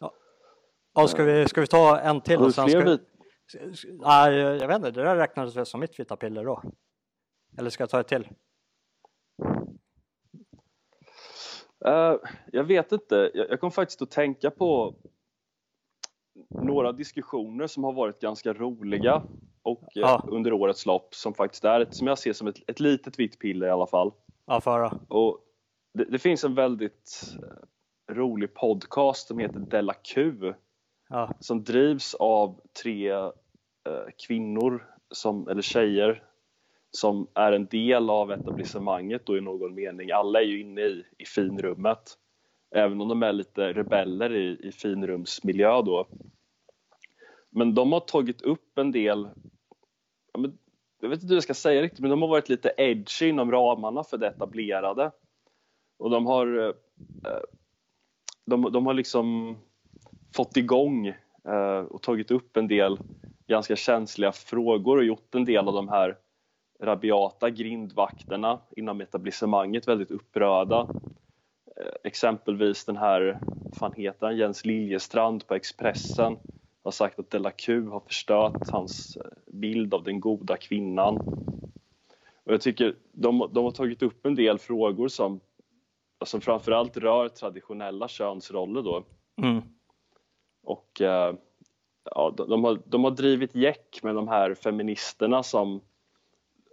Ja, ja ska, vi, ska vi ta en till? Har du fler vit? Nej, jag vet inte. Det där räknades väl som mitt vita piller då? Eller ska jag ta ett till? Uh, jag vet inte. Jag, jag kom faktiskt att tänka på några diskussioner som har varit ganska roliga och ja. uh, under årets lopp som faktiskt är ett, som jag ser som ett, ett litet vitt piller i alla fall. Ja, föra. Och det, det, finns en väldigt uh, rolig podcast som heter Della Q ja. som drivs av tre kvinnor som, eller tjejer som är en del av etablissemanget då i någon mening. Alla är ju inne i, i finrummet. Även om de är lite rebeller i, i finrumsmiljö då. Men de har tagit upp en del, men, jag vet inte hur jag ska säga riktigt, men de har varit lite edgy inom ramarna för det etablerade. Och de har, eh, eh, de, de har liksom fått igång eh, och tagit upp en del ganska känsliga frågor och gjort en del av de här rabiata grindvakterna inom etablissemanget väldigt upprörda. Eh, exempelvis den här, fan heter han, Jens Liljestrand på Expressen har sagt att Della Q har förstört hans eh, bild av den goda kvinnan. Och jag tycker de, de har tagit upp en del frågor som, som framförallt rör traditionella könsroller då. Mm. Och eh, ja, de, de, har, de har drivit jäck med de här feministerna som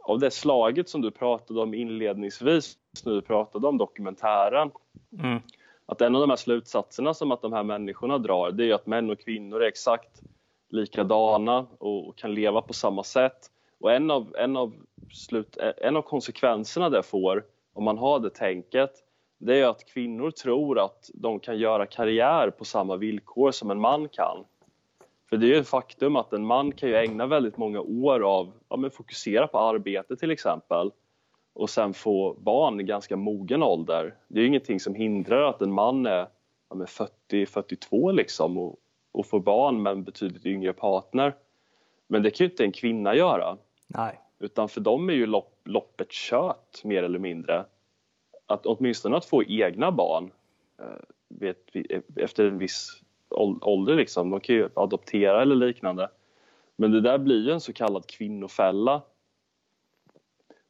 av det slaget som du pratade om inledningsvis när du pratade om dokumentären. Mm. Att en av de här slutsatserna som att de här människorna drar det är att män och kvinnor är exakt likadana och kan leva på samma sätt. Och en av, en av, slut, en av konsekvenserna det får om man har det tänket det är att kvinnor tror att de kan göra karriär på samma villkor som en man kan. För det är ju ett faktum att en man kan ju ägna väldigt många år av, ja men fokusera på arbete till exempel och sen få barn i ganska mogen ålder. Det är ju ingenting som hindrar att en man är ja, 40-42 liksom och, och får barn med en betydligt yngre partner. Men det kan ju inte en kvinna göra. Nej. Utan för dem är ju lopp, loppet kört mer eller mindre. Att åtminstone att få egna barn eh, vet, efter en viss ålder liksom. De kan ju adoptera eller liknande. Men det där blir ju en så kallad kvinnofälla.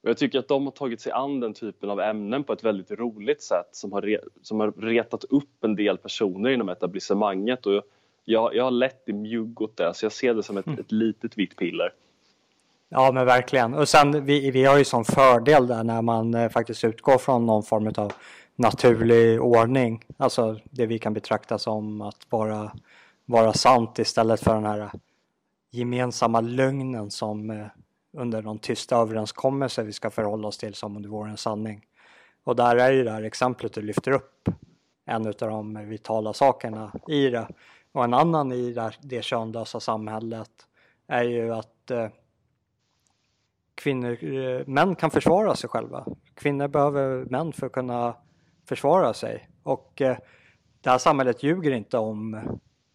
Och jag tycker att de har tagit sig an den typen av ämnen på ett väldigt roligt sätt som har, re, som har retat upp en del personer inom etablissemanget. Och jag, jag har lätt i mjugg åt det, så jag ser det som ett, mm. ett litet vitt piller. Ja men verkligen. Och sen vi, vi har ju som fördel där när man eh, faktiskt utgår från någon form av naturlig ordning. Alltså det vi kan betrakta som att vara, vara sant istället för den här gemensamma lögnen som eh, under någon tysta överenskommelse vi ska förhålla oss till som om det vore en sanning. Och där är ju det här exemplet du lyfter upp en av de vitala sakerna i det. Och en annan i det, det könlösa samhället är ju att eh, kvinnor, eh, män kan försvara sig själva. Kvinnor behöver män för att kunna försvara sig. Och eh, det här samhället ljuger inte om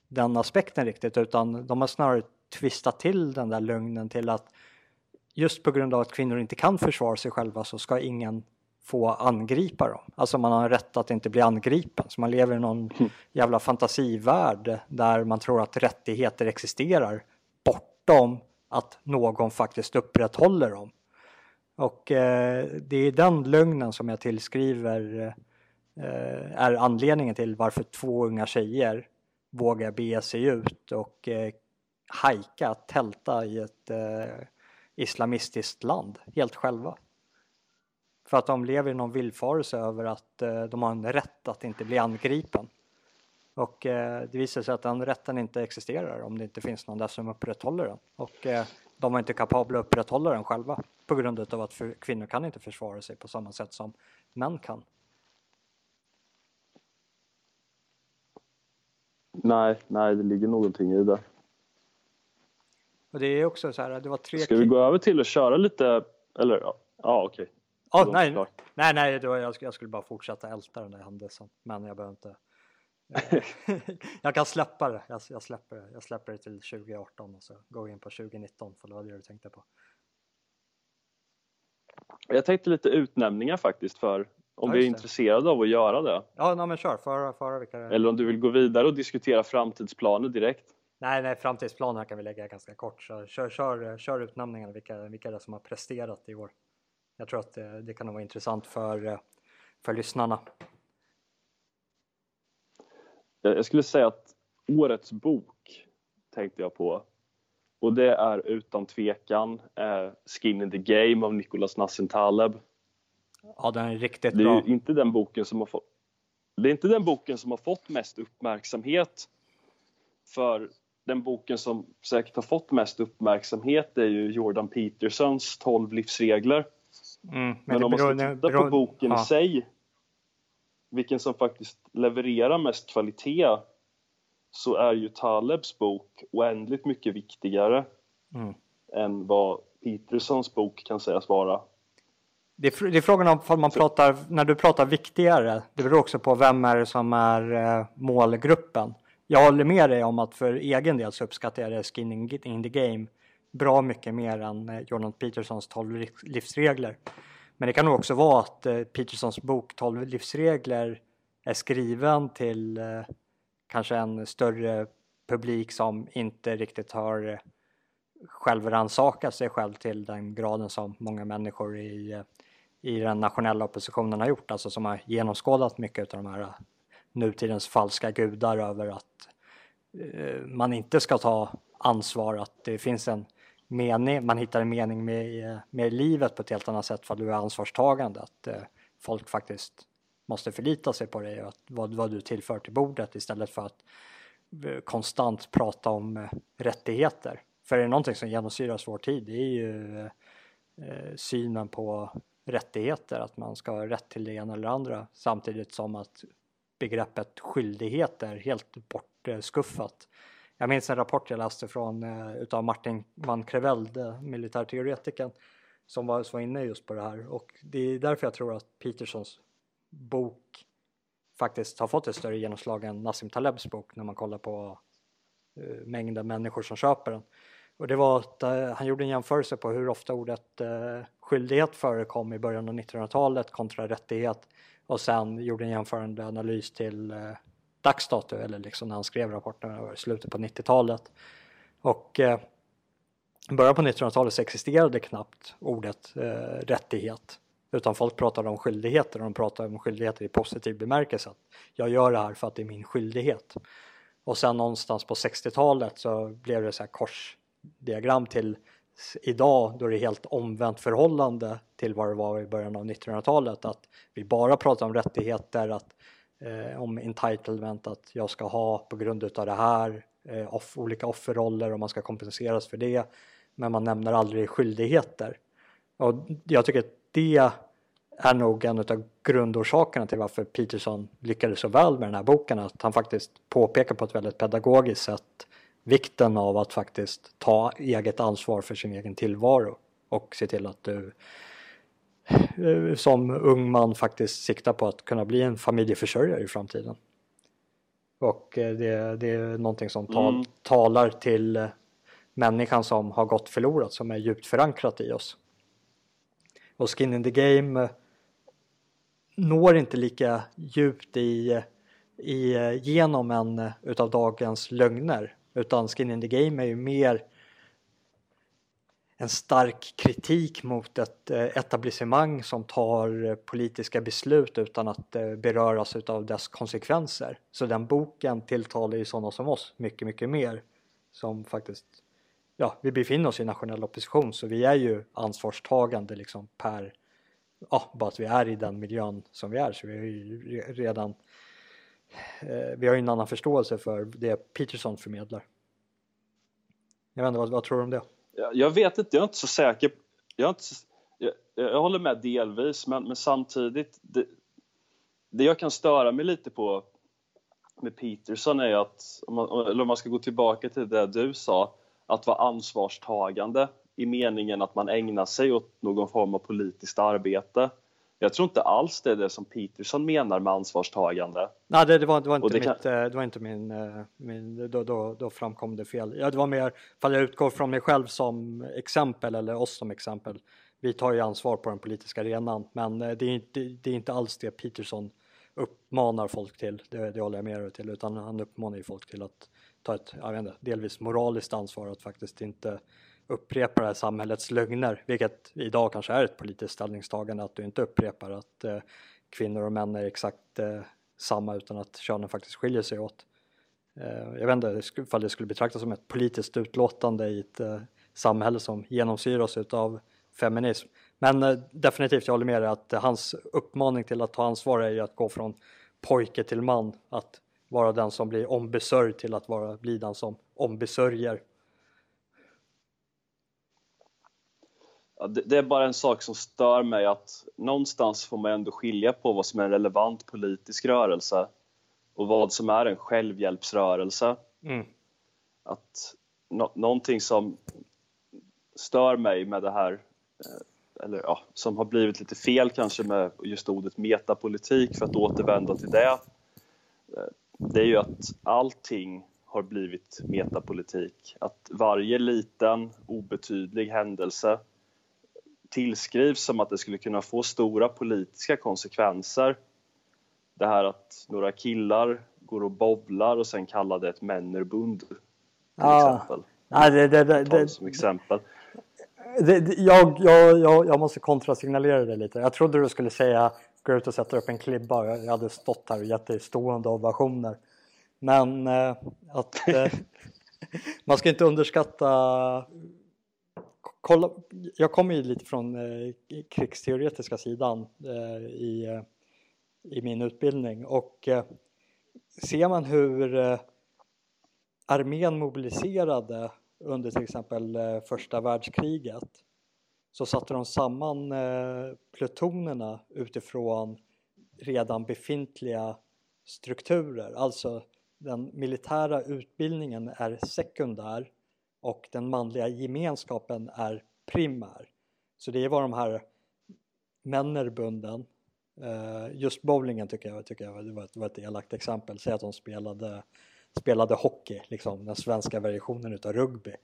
den aspekten riktigt utan de har snarare twistat till den där lögnen till att just på grund av att kvinnor inte kan försvara sig själva så ska ingen få angripa dem. Alltså man har rätt att inte bli angripen. Så man lever i någon mm. jävla fantasivärld där man tror att rättigheter existerar bortom att någon faktiskt upprätthåller dem. Och eh, det är den lögnen som jag tillskriver eh, Eh, är anledningen till varför två unga tjejer vågar bege sig ut och eh, hajka, tälta i ett eh, islamistiskt land helt själva. För att de lever i någon villfarelse över att eh, de har en rätt att inte bli angripen. Och eh, det visar sig att den rätten inte existerar om det inte finns någon där som upprätthåller den. Och eh, de var inte kapabla att upprätthålla den själva på grund av att för, kvinnor kan inte försvara sig på samma sätt som män kan. Nej, nej, det ligger någonting i det. Och det är också så här, det var tre... Ska vi gå över till att köra lite, eller ja, ja okej. Okay. Oh, nej, nej, nej, det var, jag, jag skulle bara fortsätta älta den där händelsen, men jag behöver inte jag kan släppa det. Jag, jag, släpper det. Jag släpper det till 2018 och så går vi in på 2019 för det var det du tänkte på. Jag tänkte lite utnämningar faktiskt för om ja, vi är intresserade av att göra det. Ja, nej, men kör. Föra, föra vilka Eller om du vill gå vidare och diskutera framtidsplaner direkt. Nej, nej, framtidsplaner kan vi lägga ganska kort. Så kör, kör, kör utnämningarna, vilka, vilka det är som har presterat i år. Jag tror att det, det kan vara intressant för, för lyssnarna. Jag skulle säga att årets bok tänkte jag på och det är utan tvekan eh, Skin in the Game av Nicolas Nassim Taleb. Ja, den är riktigt det är bra. Inte den boken som har fått, det är inte den boken som har fått mest uppmärksamhet. För den boken som säkert har fått mest uppmärksamhet är ju Jordan Petersons 12 livsregler. Mm, men, men om man ska titta på boken ja. i sig vilken som faktiskt levererar mest kvalitet så är ju Talebs bok oändligt mycket viktigare mm. än vad Petersons bok kan sägas vara. Det är, det är frågan om man pratar, när du pratar viktigare, det beror också på vem är det som är eh, målgruppen. Jag håller med dig om att för egen del så uppskattar jag det Skinning in the Game bra mycket mer än eh, Jordan Petersons 12 livsregler. Men det kan nog också vara att eh, Petersons bok 12 livsregler är skriven till kanske en större publik som inte riktigt har självrannsakat sig själv till den graden som många människor i, i den nationella oppositionen har gjort, alltså som har genomskådat mycket av de här eh, nutidens falska gudar över att eh, man inte ska ta ansvar, att det finns en mening, man hittar en mening med, eh, med livet på ett helt annat sätt för att du är ansvarstagande. Att eh, folk faktiskt måste förlita sig på dig och att, vad, vad du tillför till bordet istället för att eh, konstant prata om eh, rättigheter. För är det någonting som genomsyrar vår tid det är ju synen på rättigheter, att man ska ha rätt till det ena eller andra samtidigt som att begreppet skyldigheter är helt bortskuffat. Jag minns en rapport jag läste från eh, utav Martin van Creveld, eh, militärteoretikern, som var, som var inne just på det här och det är därför jag tror att Petersons bok faktiskt har fått ett större genomslag än Nassim Talebs bok när man kollar på uh, mängden människor som köper den. Och det var att eh, han gjorde en jämförelse på hur ofta ordet eh, skyldighet förekom i början av 1900-talet kontra rättighet och sen gjorde en jämförande analys till eh, dags dato eller liksom när han skrev rapporten i slutet på 90-talet. Och i början på 1900-talet så existerade knappt ordet rättighet utan folk pratade om skyldigheter och de pratade om skyldigheter i positiv bemärkelse. Att jag gör det här för att det är min skyldighet. Och sen någonstans på 60-talet så blev det så här diagram till idag då det är helt omvänt förhållande till vad det var i början av 1900-talet. Att vi bara pratar om rättigheter, att, eh, om entitlement, att jag ska ha på grund utav det här, eh, off, olika offerroller och man ska kompenseras för det. Men man nämner aldrig skyldigheter. Och jag tycker att det är nog en av grundorsakerna till varför Peterson lyckades så väl med den här boken. Att han faktiskt påpekar på ett väldigt pedagogiskt sätt vikten av att faktiskt ta eget ansvar för sin egen tillvaro och se till att du eh, som ung man faktiskt siktar på att kunna bli en familjeförsörjare i framtiden. Och eh, det, det är någonting som tal, mm. talar till eh, människan som har gått förlorat, som är djupt förankrat i oss. Och Skin in the Game når inte lika djupt i, i genom en utav dagens lögner utan Skin in the Game är ju mer en stark kritik mot ett eh, etablissemang som tar eh, politiska beslut utan att eh, beröras utav dess konsekvenser. Så den boken tilltalar ju sådana som oss mycket, mycket mer som faktiskt ja, vi befinner oss i nationell opposition så vi är ju ansvarstagande liksom per, ja, bara att vi är i den miljön som vi är så vi har ju redan, eh, Eh, vi har ju en annan förståelse för det Peterson förmedlar. Jag vet inte, vad, vad tror du om det? Jag, jag vet inte, jag är inte så säker. Jag, inte, jag, jag håller med delvis, men, men samtidigt, det, det jag kan störa mig lite på med Peterson är att, om man, eller om man ska gå tillbaka till det du sa, att vara ansvarstagande i meningen att man ägnar sig åt någon form av politiskt arbete. Jag tror inte alls det är det som Peterson menar med ansvarstagande. Nej, det, det, var, det var, inte det mitt, kan... Eh, det var inte min, eh, min då, då, då framkom det fel. Ja, det var mer, fall jag utgår från mig själv som exempel eller oss som exempel. Vi tar ju ansvar på den politiska arenan, men eh, det är inte, det är inte alls det Peterson uppmanar folk till, det, det håller jag med dig till, utan han uppmanar ju folk till att ta ett, jag vet inte, delvis moraliskt ansvar att faktiskt inte upprepar det här samhällets lögner, vilket idag kanske är ett politiskt ställningstagande att du inte upprepar att eh, kvinnor och män är exakt eh, samma utan att könen faktiskt skiljer sig åt. Eh, jag vet inte ifall det skulle betraktas som ett politiskt utlåtande i ett eh, samhälle som genomsyras av feminism. Men eh, definitivt, jag håller med dig att hans uppmaning till att ta ansvar är ju att gå från pojke till man, att vara den som blir ombesörjd till att vara, bli den som ombesörjer. Det, det, är bara en sak som stör mig att någonstans får man ändå skilja på vad som är en relevant politisk rörelse och vad som är en självhjälpsrörelse. Mm. Att no, någonting som stör mig med det här, eh, eller ja, som har blivit lite fel kanske med just ordet metapolitik för att återvända till det, eh, det är ju att allting har blivit metapolitik. Att varje liten obetydlig händelse tillskrivs som att det skulle kunna få stora politiska konsekvenser. Det här att några killar går och boblar och sen kallar det ett männerbund. Till ja. exempel. Ja, det, det, det, det, som exempel. Jag, jag, jag, jag måste kontrasignalera det lite. Jag trodde du skulle säga gå ut och sätta upp en klibba. Jag hade stått här och gett dig stående ovationer. Men eh, att eh, man ska inte underskatta kolla, jag kommer ju lite från eh, krigsteoretiska sidan eh, i, eh, i min utbildning och eh, ser man hur eh, armén mobiliserade under till exempel eh, första världskriget så satte de samman eh, plutonerna utifrån redan befintliga strukturer. Alltså den militära utbildningen är sekundär och den manliga gemenskapen är primär. Så det är vad de här männerbunden, eh, just bowlingen tycker jag, tycker jag var, ett, var ett elakt exempel, säg att de spelade, spelade hockey, liksom den svenska versionen utav rugby.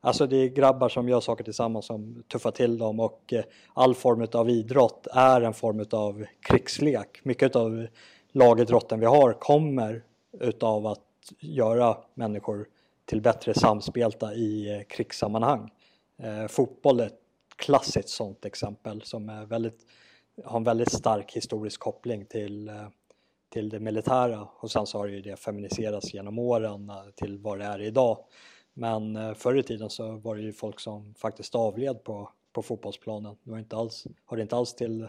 Alltså det är grabbar som gör saker tillsammans som tuffar till dem och eh, all form av idrott är en form av krigslek. Mycket av lagidrotten vi har kommer utav att göra människor till bättre samspelta i eh, krigssammanhang. Eh, fotboll är ett klassiskt sådant exempel som är väldigt, har en väldigt stark historisk koppling till, eh, till det militära och sen så har ju det feminiserats genom åren eh, till vad det är idag. Men förr i tiden så var det ju folk som faktiskt avled på, på fotbollsplanen. Det var inte alls, hörde inte alls till,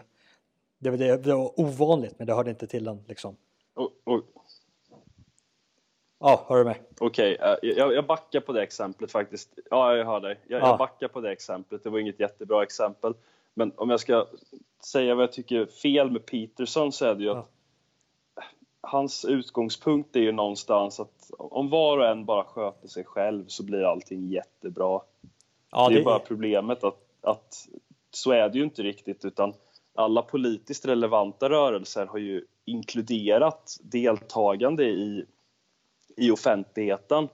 det, det, det var ovanligt men det hörde inte till den liksom. Och, och, Ja, hör du mig? Okej, okay, eh, jag, jag backar på det exemplet faktiskt. Ja, jag hör dig. Jag, ja. jag backar på det exemplet. Det var inget jättebra exempel. Men om jag ska säga vad jag tycker är fel med Peterson så är det ju ja. att hans utgångspunkt är ju någonstans att om var och en bara sköter sig själv så blir allting jättebra. Ja, det är det... bara problemet att, att så är det ju inte riktigt utan alla politiskt relevanta rörelser har ju inkluderat deltagande i i offentligheten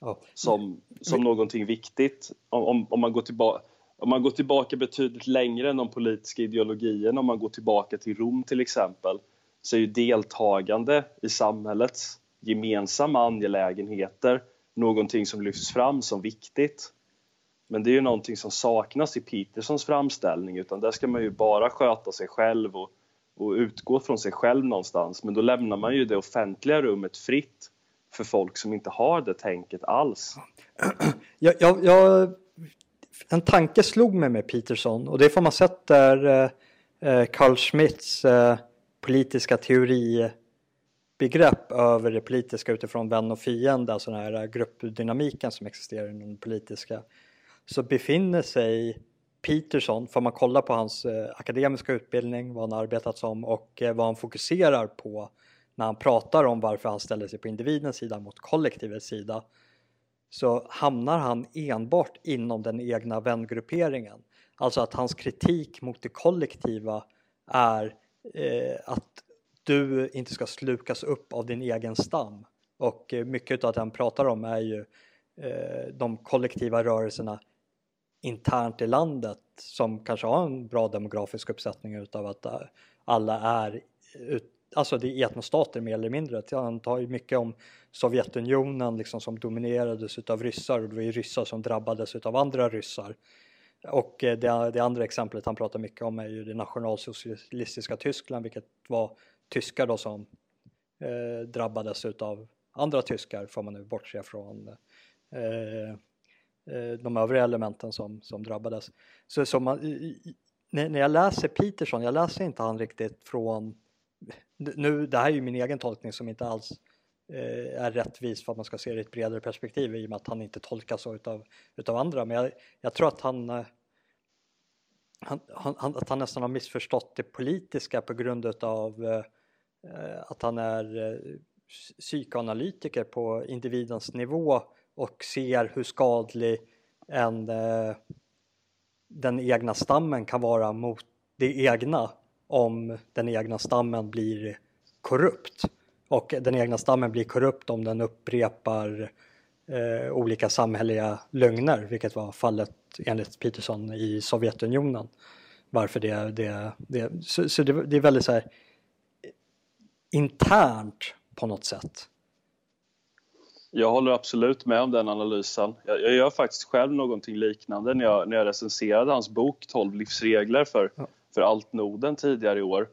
ja. som, som Men... någonting viktigt. Om, om, man går tillbaka om man går tillbaka betydligt längre än de politiska ideologierna, om man går tillbaka till Rom till exempel, så är ju deltagande i samhällets gemensamma angelägenheter någonting som lyfts fram som viktigt. Men det är ju någonting som saknas i Petersons framställning, utan där ska man ju bara sköta sig själv och, och utgå från sig själv någonstans. Men då lämnar man ju det offentliga rummet fritt för folk som inte har det tänket alls. Jag, jag, jag, en tanke slog mig med Peterson och det får man sett där eh, eh Carl Schmitts eh, politiska teoribegrepp över det politiska utifrån vän och fiende, alltså den här gruppdynamiken som existerar inom det politiska, så befinner sig Peterson, får man kolla på hans eh, akademiska utbildning, vad han arbetat som och eh, vad han fokuserar på när han pratar om varför han ställer sig på individens sida mot kollektivets sida så hamnar han enbart inom den egna vängrupperingen. Alltså att hans kritik mot det kollektiva är eh, att du inte ska slukas upp av din egen stam. Och eh, mycket av det han pratar om är ju eh, de kollektiva rörelserna internt i landet som kanske har en bra demografisk uppsättning utav att eh, alla är ut, alltså det är etnostater mer eller mindre. Han tar ju mycket om Sovjetunionen liksom som dominerades utav ryssar och det var ju ryssar som drabbades utav andra ryssar. Och eh, det, det andra exemplet han pratar mycket om är ju det nationalsocialistiska Tyskland vilket var tyskar då som eh, drabbades utav andra tyskar får man nu bortse från eh, eh, de övriga elementen som, som drabbades. Så, så man, när jag läser Peterson, jag läser inte han riktigt från nu, det här är ju min egen tolkning som inte alls eh, är rättvis för att man ska se det i ett bredare perspektiv i och med att han inte tolkas så utav, utav andra. Men jag, jag tror att han, eh, han, han, att han nästan har missförstått det politiska på grund utav eh, att han är eh, psykoanalytiker på individens nivå och ser hur skadlig en, eh, den egna stammen kan vara mot det egna om den egna stammen blir korrupt. Och den egna stammen blir korrupt om den upprepar eh, olika samhälleliga lögner, vilket var fallet enligt Peterson i Sovjetunionen. Varför det, det, det så, så det, det, är väldigt så här internt på något sätt. Jag håller absolut med om den analysen. Jag, jag gör faktiskt själv någonting liknande när jag, när jag recenserade hans bok 12 livsregler för ja för Altnoden tidigare i år.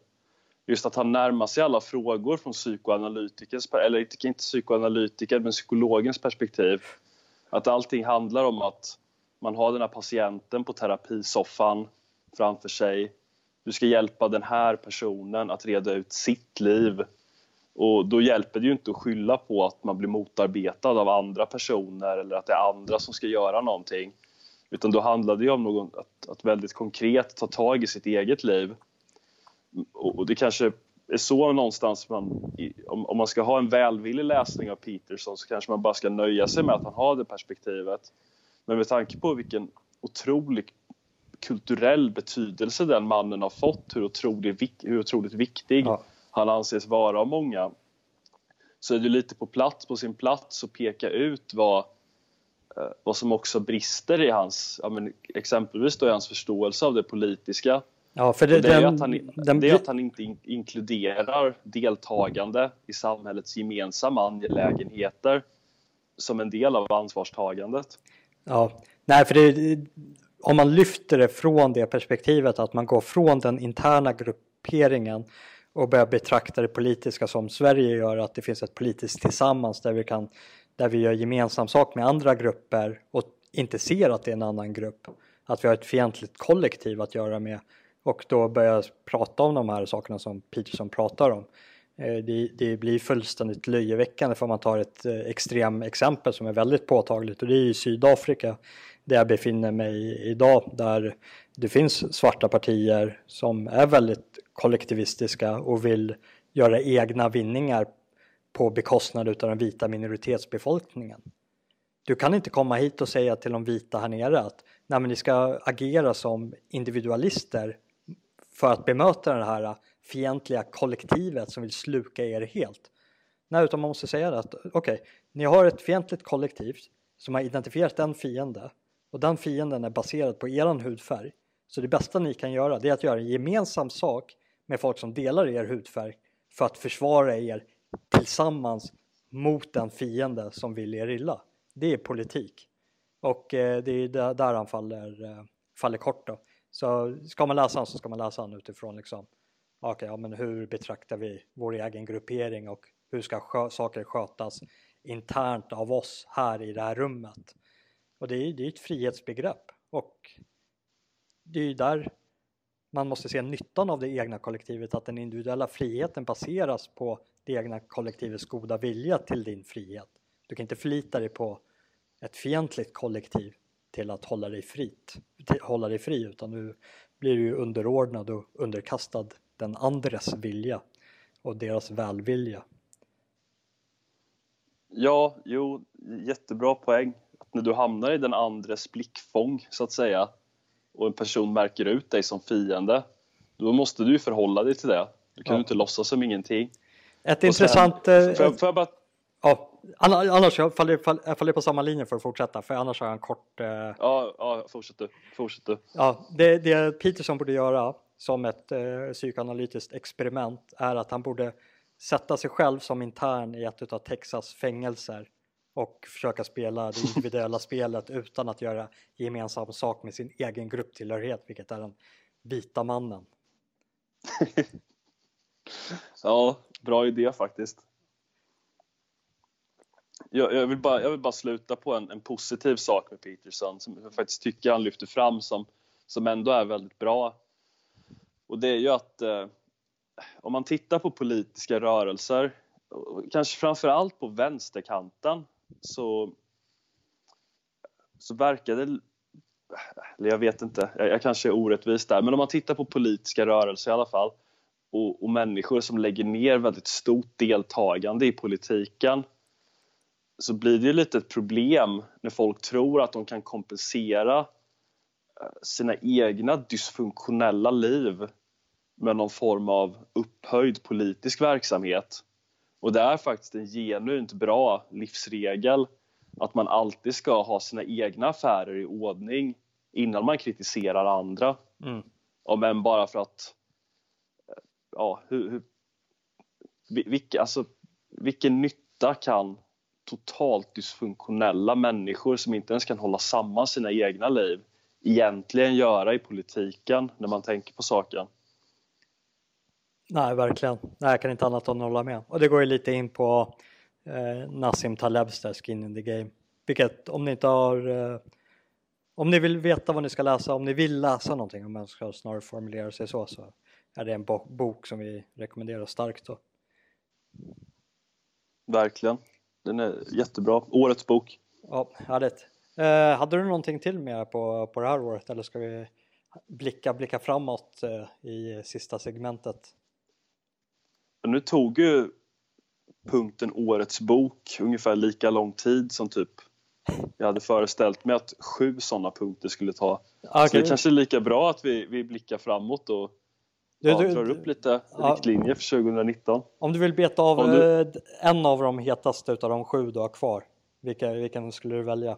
Just att han närmar sig alla frågor från psykoanalytikerns, eller inte psykoanalytiker, men psykologens perspektiv. Att allting handlar om att man har den här patienten på terapisoffan framför sig. Du ska hjälpa den här personen att reda ut sitt liv. Och då hjälper det ju inte att skylla på att man blir motarbetad av andra personer eller att det är andra som ska göra någonting. Utan då handlar det om någon, att, att väldigt konkret ta tag i sitt eget liv. Och det kanske är så någonstans man, om, om man ska ha en välvillig läsning av Peterson så kanske man bara ska nöja sig med att han har det perspektivet. Men med tanke på vilken otrolig kulturell betydelse den mannen har fått, hur otroligt, hur otroligt viktig ja. han anses vara av många, så är det lite på plats, på sin plats att peka ut vad, vad som också brister i hans, ja, men exempelvis då i hans förståelse av det politiska. Ja, för det, det, är den, att han, den, det är att han inte inkluderar deltagande i samhällets gemensamma angelägenheter som en del av ansvarstagandet. Ja, nej för det, om man lyfter det från det perspektivet att man går från den interna grupperingen och börjar betrakta det politiska som Sverige gör, att det finns ett politiskt tillsammans där vi, kan, där vi gör gemensam sak med andra grupper och inte ser att det är en annan grupp. Att vi har ett fientligt kollektiv att göra med och då börjar prata om de här sakerna som Peterson pratar om. Eh, det, det blir fullständigt löjeväckande för man tar ett eh, extrem exempel som är väldigt påtagligt och det är i Sydafrika där jag befinner mig idag där det finns svarta partier som är väldigt kollektivistiska och vill göra egna vinningar på bekostnad av den vita minoritetsbefolkningen. Du kan inte komma hit och säga till de vita här nere att Nej, men ni ska agera som individualister för att bemöta det här fientliga kollektivet som vill sluka er helt. Nej, utan man måste säga det att okej, okay, ni har ett fientligt kollektiv som har identifierat en fiende och den fienden är baserad på eran hudfärg. Så det bästa ni kan göra det är att göra en gemensam sak med folk som delar er hudfärg för att försvara er tillsammans mot den fiende som vill er illa. Det är politik. Och eh, det är där han faller, eh, faller kort då. Så ska man läsa han så ska man läsa han utifrån liksom, okay, ja, men hur betraktar vi vår egen gruppering och hur ska skö saker skötas internt av oss här i det här rummet. Och det är, ju ett frihetsbegrepp och det är ju där man måste se nyttan av det egna kollektivet, att den individuella friheten baseras på det egna kollektivets goda vilja till din frihet. Du kan inte förlita dig på ett fientligt kollektiv till att hålla dig, fritt, hålla dig fri utan du blir ju underordnad och underkastad den andres vilja och deras välvilja. Ja, jo, jättebra poäng. Att när du hamnar i den andres blickfång så att säga och en person märker ut dig som fiende, då måste du förhålla dig till det. Du kan ja. inte låtsas som ingenting. Ett intressant... Sen, eh, får jag bara... Ja, annars jag faller, jag faller på samma linje för att fortsätta, för annars har jag en kort... Eh... Ja, ja fortsätt du. Fortsätt du. Ja, det, det Peterson borde göra som ett eh, psykoanalytiskt experiment är att han borde sätta sig själv som intern i ett av Texas fängelser och försöka spela det individuella spelet utan att göra gemensam sak med sin egen grupptillhörighet, vilket är den vita mannen. ja, bra idé faktiskt. Jag, jag, vill, bara, jag vill bara sluta på en, en, positiv sak med Peterson som jag faktiskt tycker han lyfter fram som, som ändå är väldigt bra. Och det är ju att eh, om man tittar på politiska rörelser, kanske framför allt på vänsterkanten, så, så verkar det eller jag vet inte, jag, jag, kanske är orättvis där, men om man tittar på politiska rörelser i alla fall och, och, människor som lägger ner väldigt stort deltagande i politiken så blir det ju lite ett problem när folk tror att de kan kompensera eh, sina egna dysfunktionella liv med någon form av upphöjd politisk verksamhet. Och det är faktiskt en genuint bra livsregel att man alltid ska ha sina egna affärer i ordning innan man kritiserar andra. Mm. Om än bara för att, ja, hur, hur, vilka, alltså, vilken nytta kan totalt dysfunktionella människor som inte ens kan hålla samman sina egna liv egentligen göra i politiken när man tänker på saken? Nej, verkligen. Nej, jag kan inte annat än hålla med. Och det går ju lite in på eh, Nassim Talebs där, Skin in the Game. Vilket om ni inte har eh, om ni vill veta vad ni ska läsa, om ni vill läsa någonting, om man ska snarare formulera sig så, så är det en bok som vi rekommenderar starkt. Då. Verkligen. Den är jättebra. Årets bok. Ja, härligt. Eh, hade du någonting till med på, på det här året eller ska vi blicka, blicka framåt eh, i sista segmentet? Nu tog ju punkten Årets bok ungefär lika lång tid som typ jag hade föreställt mig att sju sådana punkter skulle ta. Okay. Så det kanske är lika bra att vi, vi blickar framåt och du, ja, drar upp lite ja. riktlinjer för 2019. Om du vill beta av du... Eh, en av de hetaste av de sju du har kvar, vilka, vilken skulle du välja?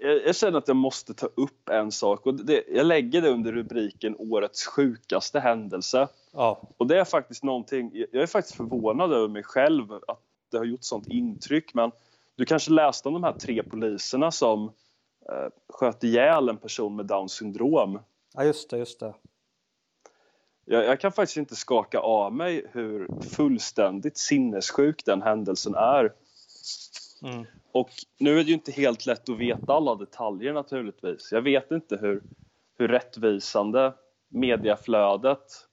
Jag, jag känner att jag måste ta upp en sak och det, jag lägger det under rubriken Årets sjukaste händelse. Ja. Och det är faktiskt någonting, jag är faktiskt förvånad över mig själv att det har gjort sånt intryck men du kanske läste om de här tre poliserna som eh, sköt ihjäl en person med Downs syndrom. Ja, just det, just det. Jag, jag, kan faktiskt inte skaka av mig hur fullständigt sinnessjuk den händelsen är. Mm. Och nu är det ju inte helt lätt att veta alla detaljer naturligtvis. Jag vet inte hur, hur rättvisande mediaflödet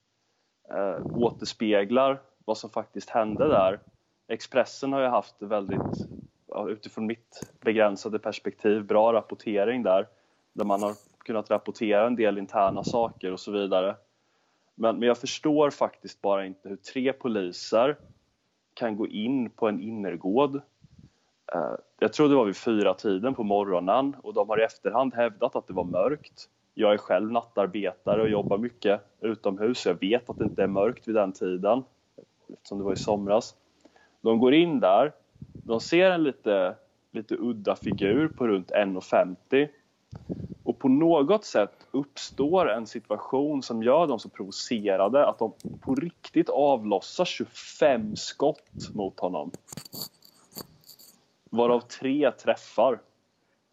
eh, återspeglar vad som faktiskt hände där. Expressen har ju haft väldigt utifrån mitt begränsade perspektiv bra rapportering där. Där man har kunnat rapportera en del interna saker och så vidare. Men, men jag förstår faktiskt bara inte hur tre poliser kan gå in på en innergård. Uh, jag tror det var vid fyra tiden på morgonen och de har i efterhand hävdat att det var mörkt. Jag är själv nattarbetare och jobbar mycket utomhus så jag vet att det inte är mörkt vid den tiden eftersom det var i somras. De går in där de ser en lite, lite udda figur på runt 1,50 på något sätt uppstår en situation som gör dem så provocerade att de på riktigt avlossar 25 skott mot honom. Varav tre träffar.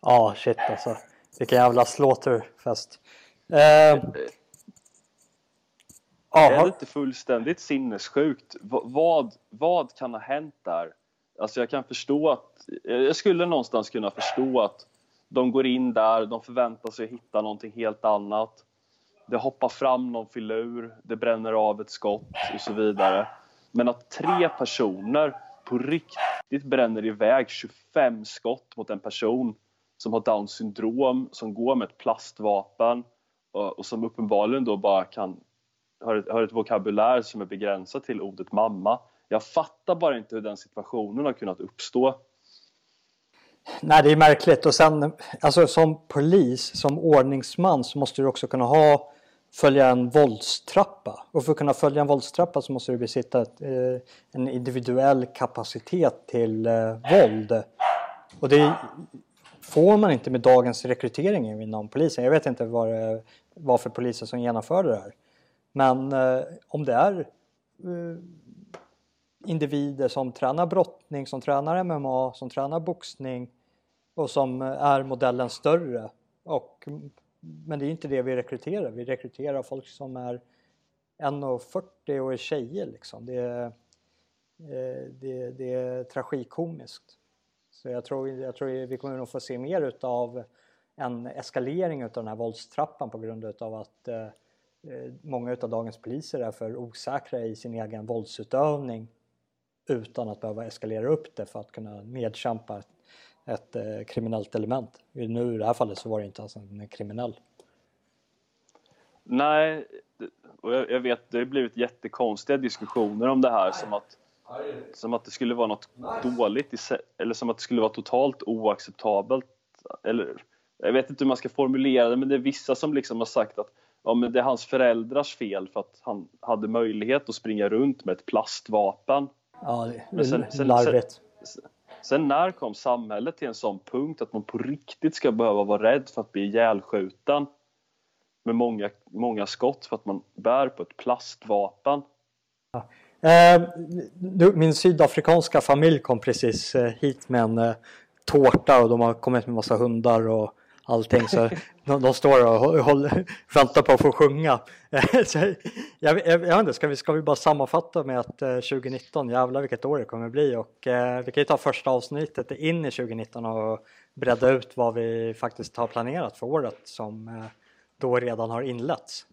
Ja, oh, shit alltså. Vilken jävla slaughterfest. Eh, är det inte fullständigt sinnessjukt? V vad, vad kan ha hänt där? Alltså jag kan förstå att, jag skulle någonstans kunna förstå att de går in där, de förväntar sig att hitta någonting helt annat. Det hoppar fram någon filur, det bränner av ett skott och så vidare. Men att tre personer på riktigt bränner iväg 25 skott mot en person som har Downs syndrom, som går med ett plastvapen och, som uppenbarligen då bara kan har ett, har ett vokabulär som är begränsat till ordet mamma jag fattar bara inte hur den situationen har kunnat uppstå. Nej, det är märkligt och sen alltså som polis, som ordningsman så måste du också kunna ha följa en våldstrappa och för att kunna följa en våldstrappa så måste du besitta ett, eh, en individuell kapacitet till eh, våld. Och det får man inte med dagens rekrytering inom polisen. Jag vet inte vad det var för poliser som genomförde det här. Men eh, om det är eh, individer som tränar brottning, som tränar MMA, som tränar boxning och som är modellen större. Och, men det är inte det vi rekryterar. Vi rekryterar folk som är 1,40 och är tjejer. Liksom. Det, är, eh, det, det är tragikomiskt. Så jag tror, jag tror vi kommer nog få se mer utav en eskalering utav den här våldstrappan på grund utav att eh, eh många utav dagens poliser är för osäkra i sin egen våldsutövning utan att behöva eskalera upp det för att kunna medkämpa ett, eh, kriminellt element. Nu i det här fallet så var det inte ens en kriminell. Nej, och jag, jag vet det har blivit jättekonstiga diskussioner om det här som att, som att det skulle vara något dåligt i, eller som att det skulle vara totalt oacceptabelt. Eller, jag vet inte hur man ska formulera det men det är vissa som liksom har sagt att ja, men det är hans föräldrars fel för att han hade möjlighet att springa runt med ett plastvapen Ja, det sen, sen, larvigt. Sen, sen, när kom samhället till en sån punkt att man på riktigt ska behöva vara rädd för att bli ihjälskjuten med många, många skott för att man bär på ett plastvapen? Ja. Eh, min sydafrikanska familj kom precis eh, hit med en eh, tårta och de har kommit med massa hundar och allting så de, de står och håller, väntar på att få sjunga. Jag, jag, jag inte, ska vi, ska vi bara sammanfatta med att 2019, jävlar vilket år det kommer bli och eh, vi kan ju ta första avsnittet in i 2019 och bredda ut vad vi faktiskt har planerat för året som eh, då redan har inletts.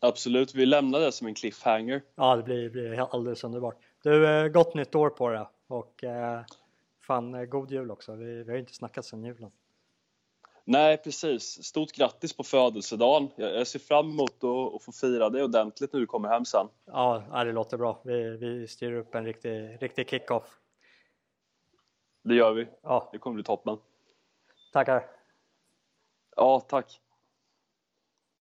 Absolut, vi lämnar det som en cliffhanger. Ja, det blir, blir alldeles underbart. Du, eh, gott nytt år på det och eh, fan eh, god jul också. Vi, vi har ju inte snackat sedan julen. Nej, precis. Stort grattis på födelsedagen. Jag ser fram emot att få fira det ordentligt när du kommer hem sen. Ja, det låter bra. Vi, vi styr upp en riktig, riktig kick-off. Det gör vi. Ja. Det kommer bli toppen. Tackar. Ja, tack.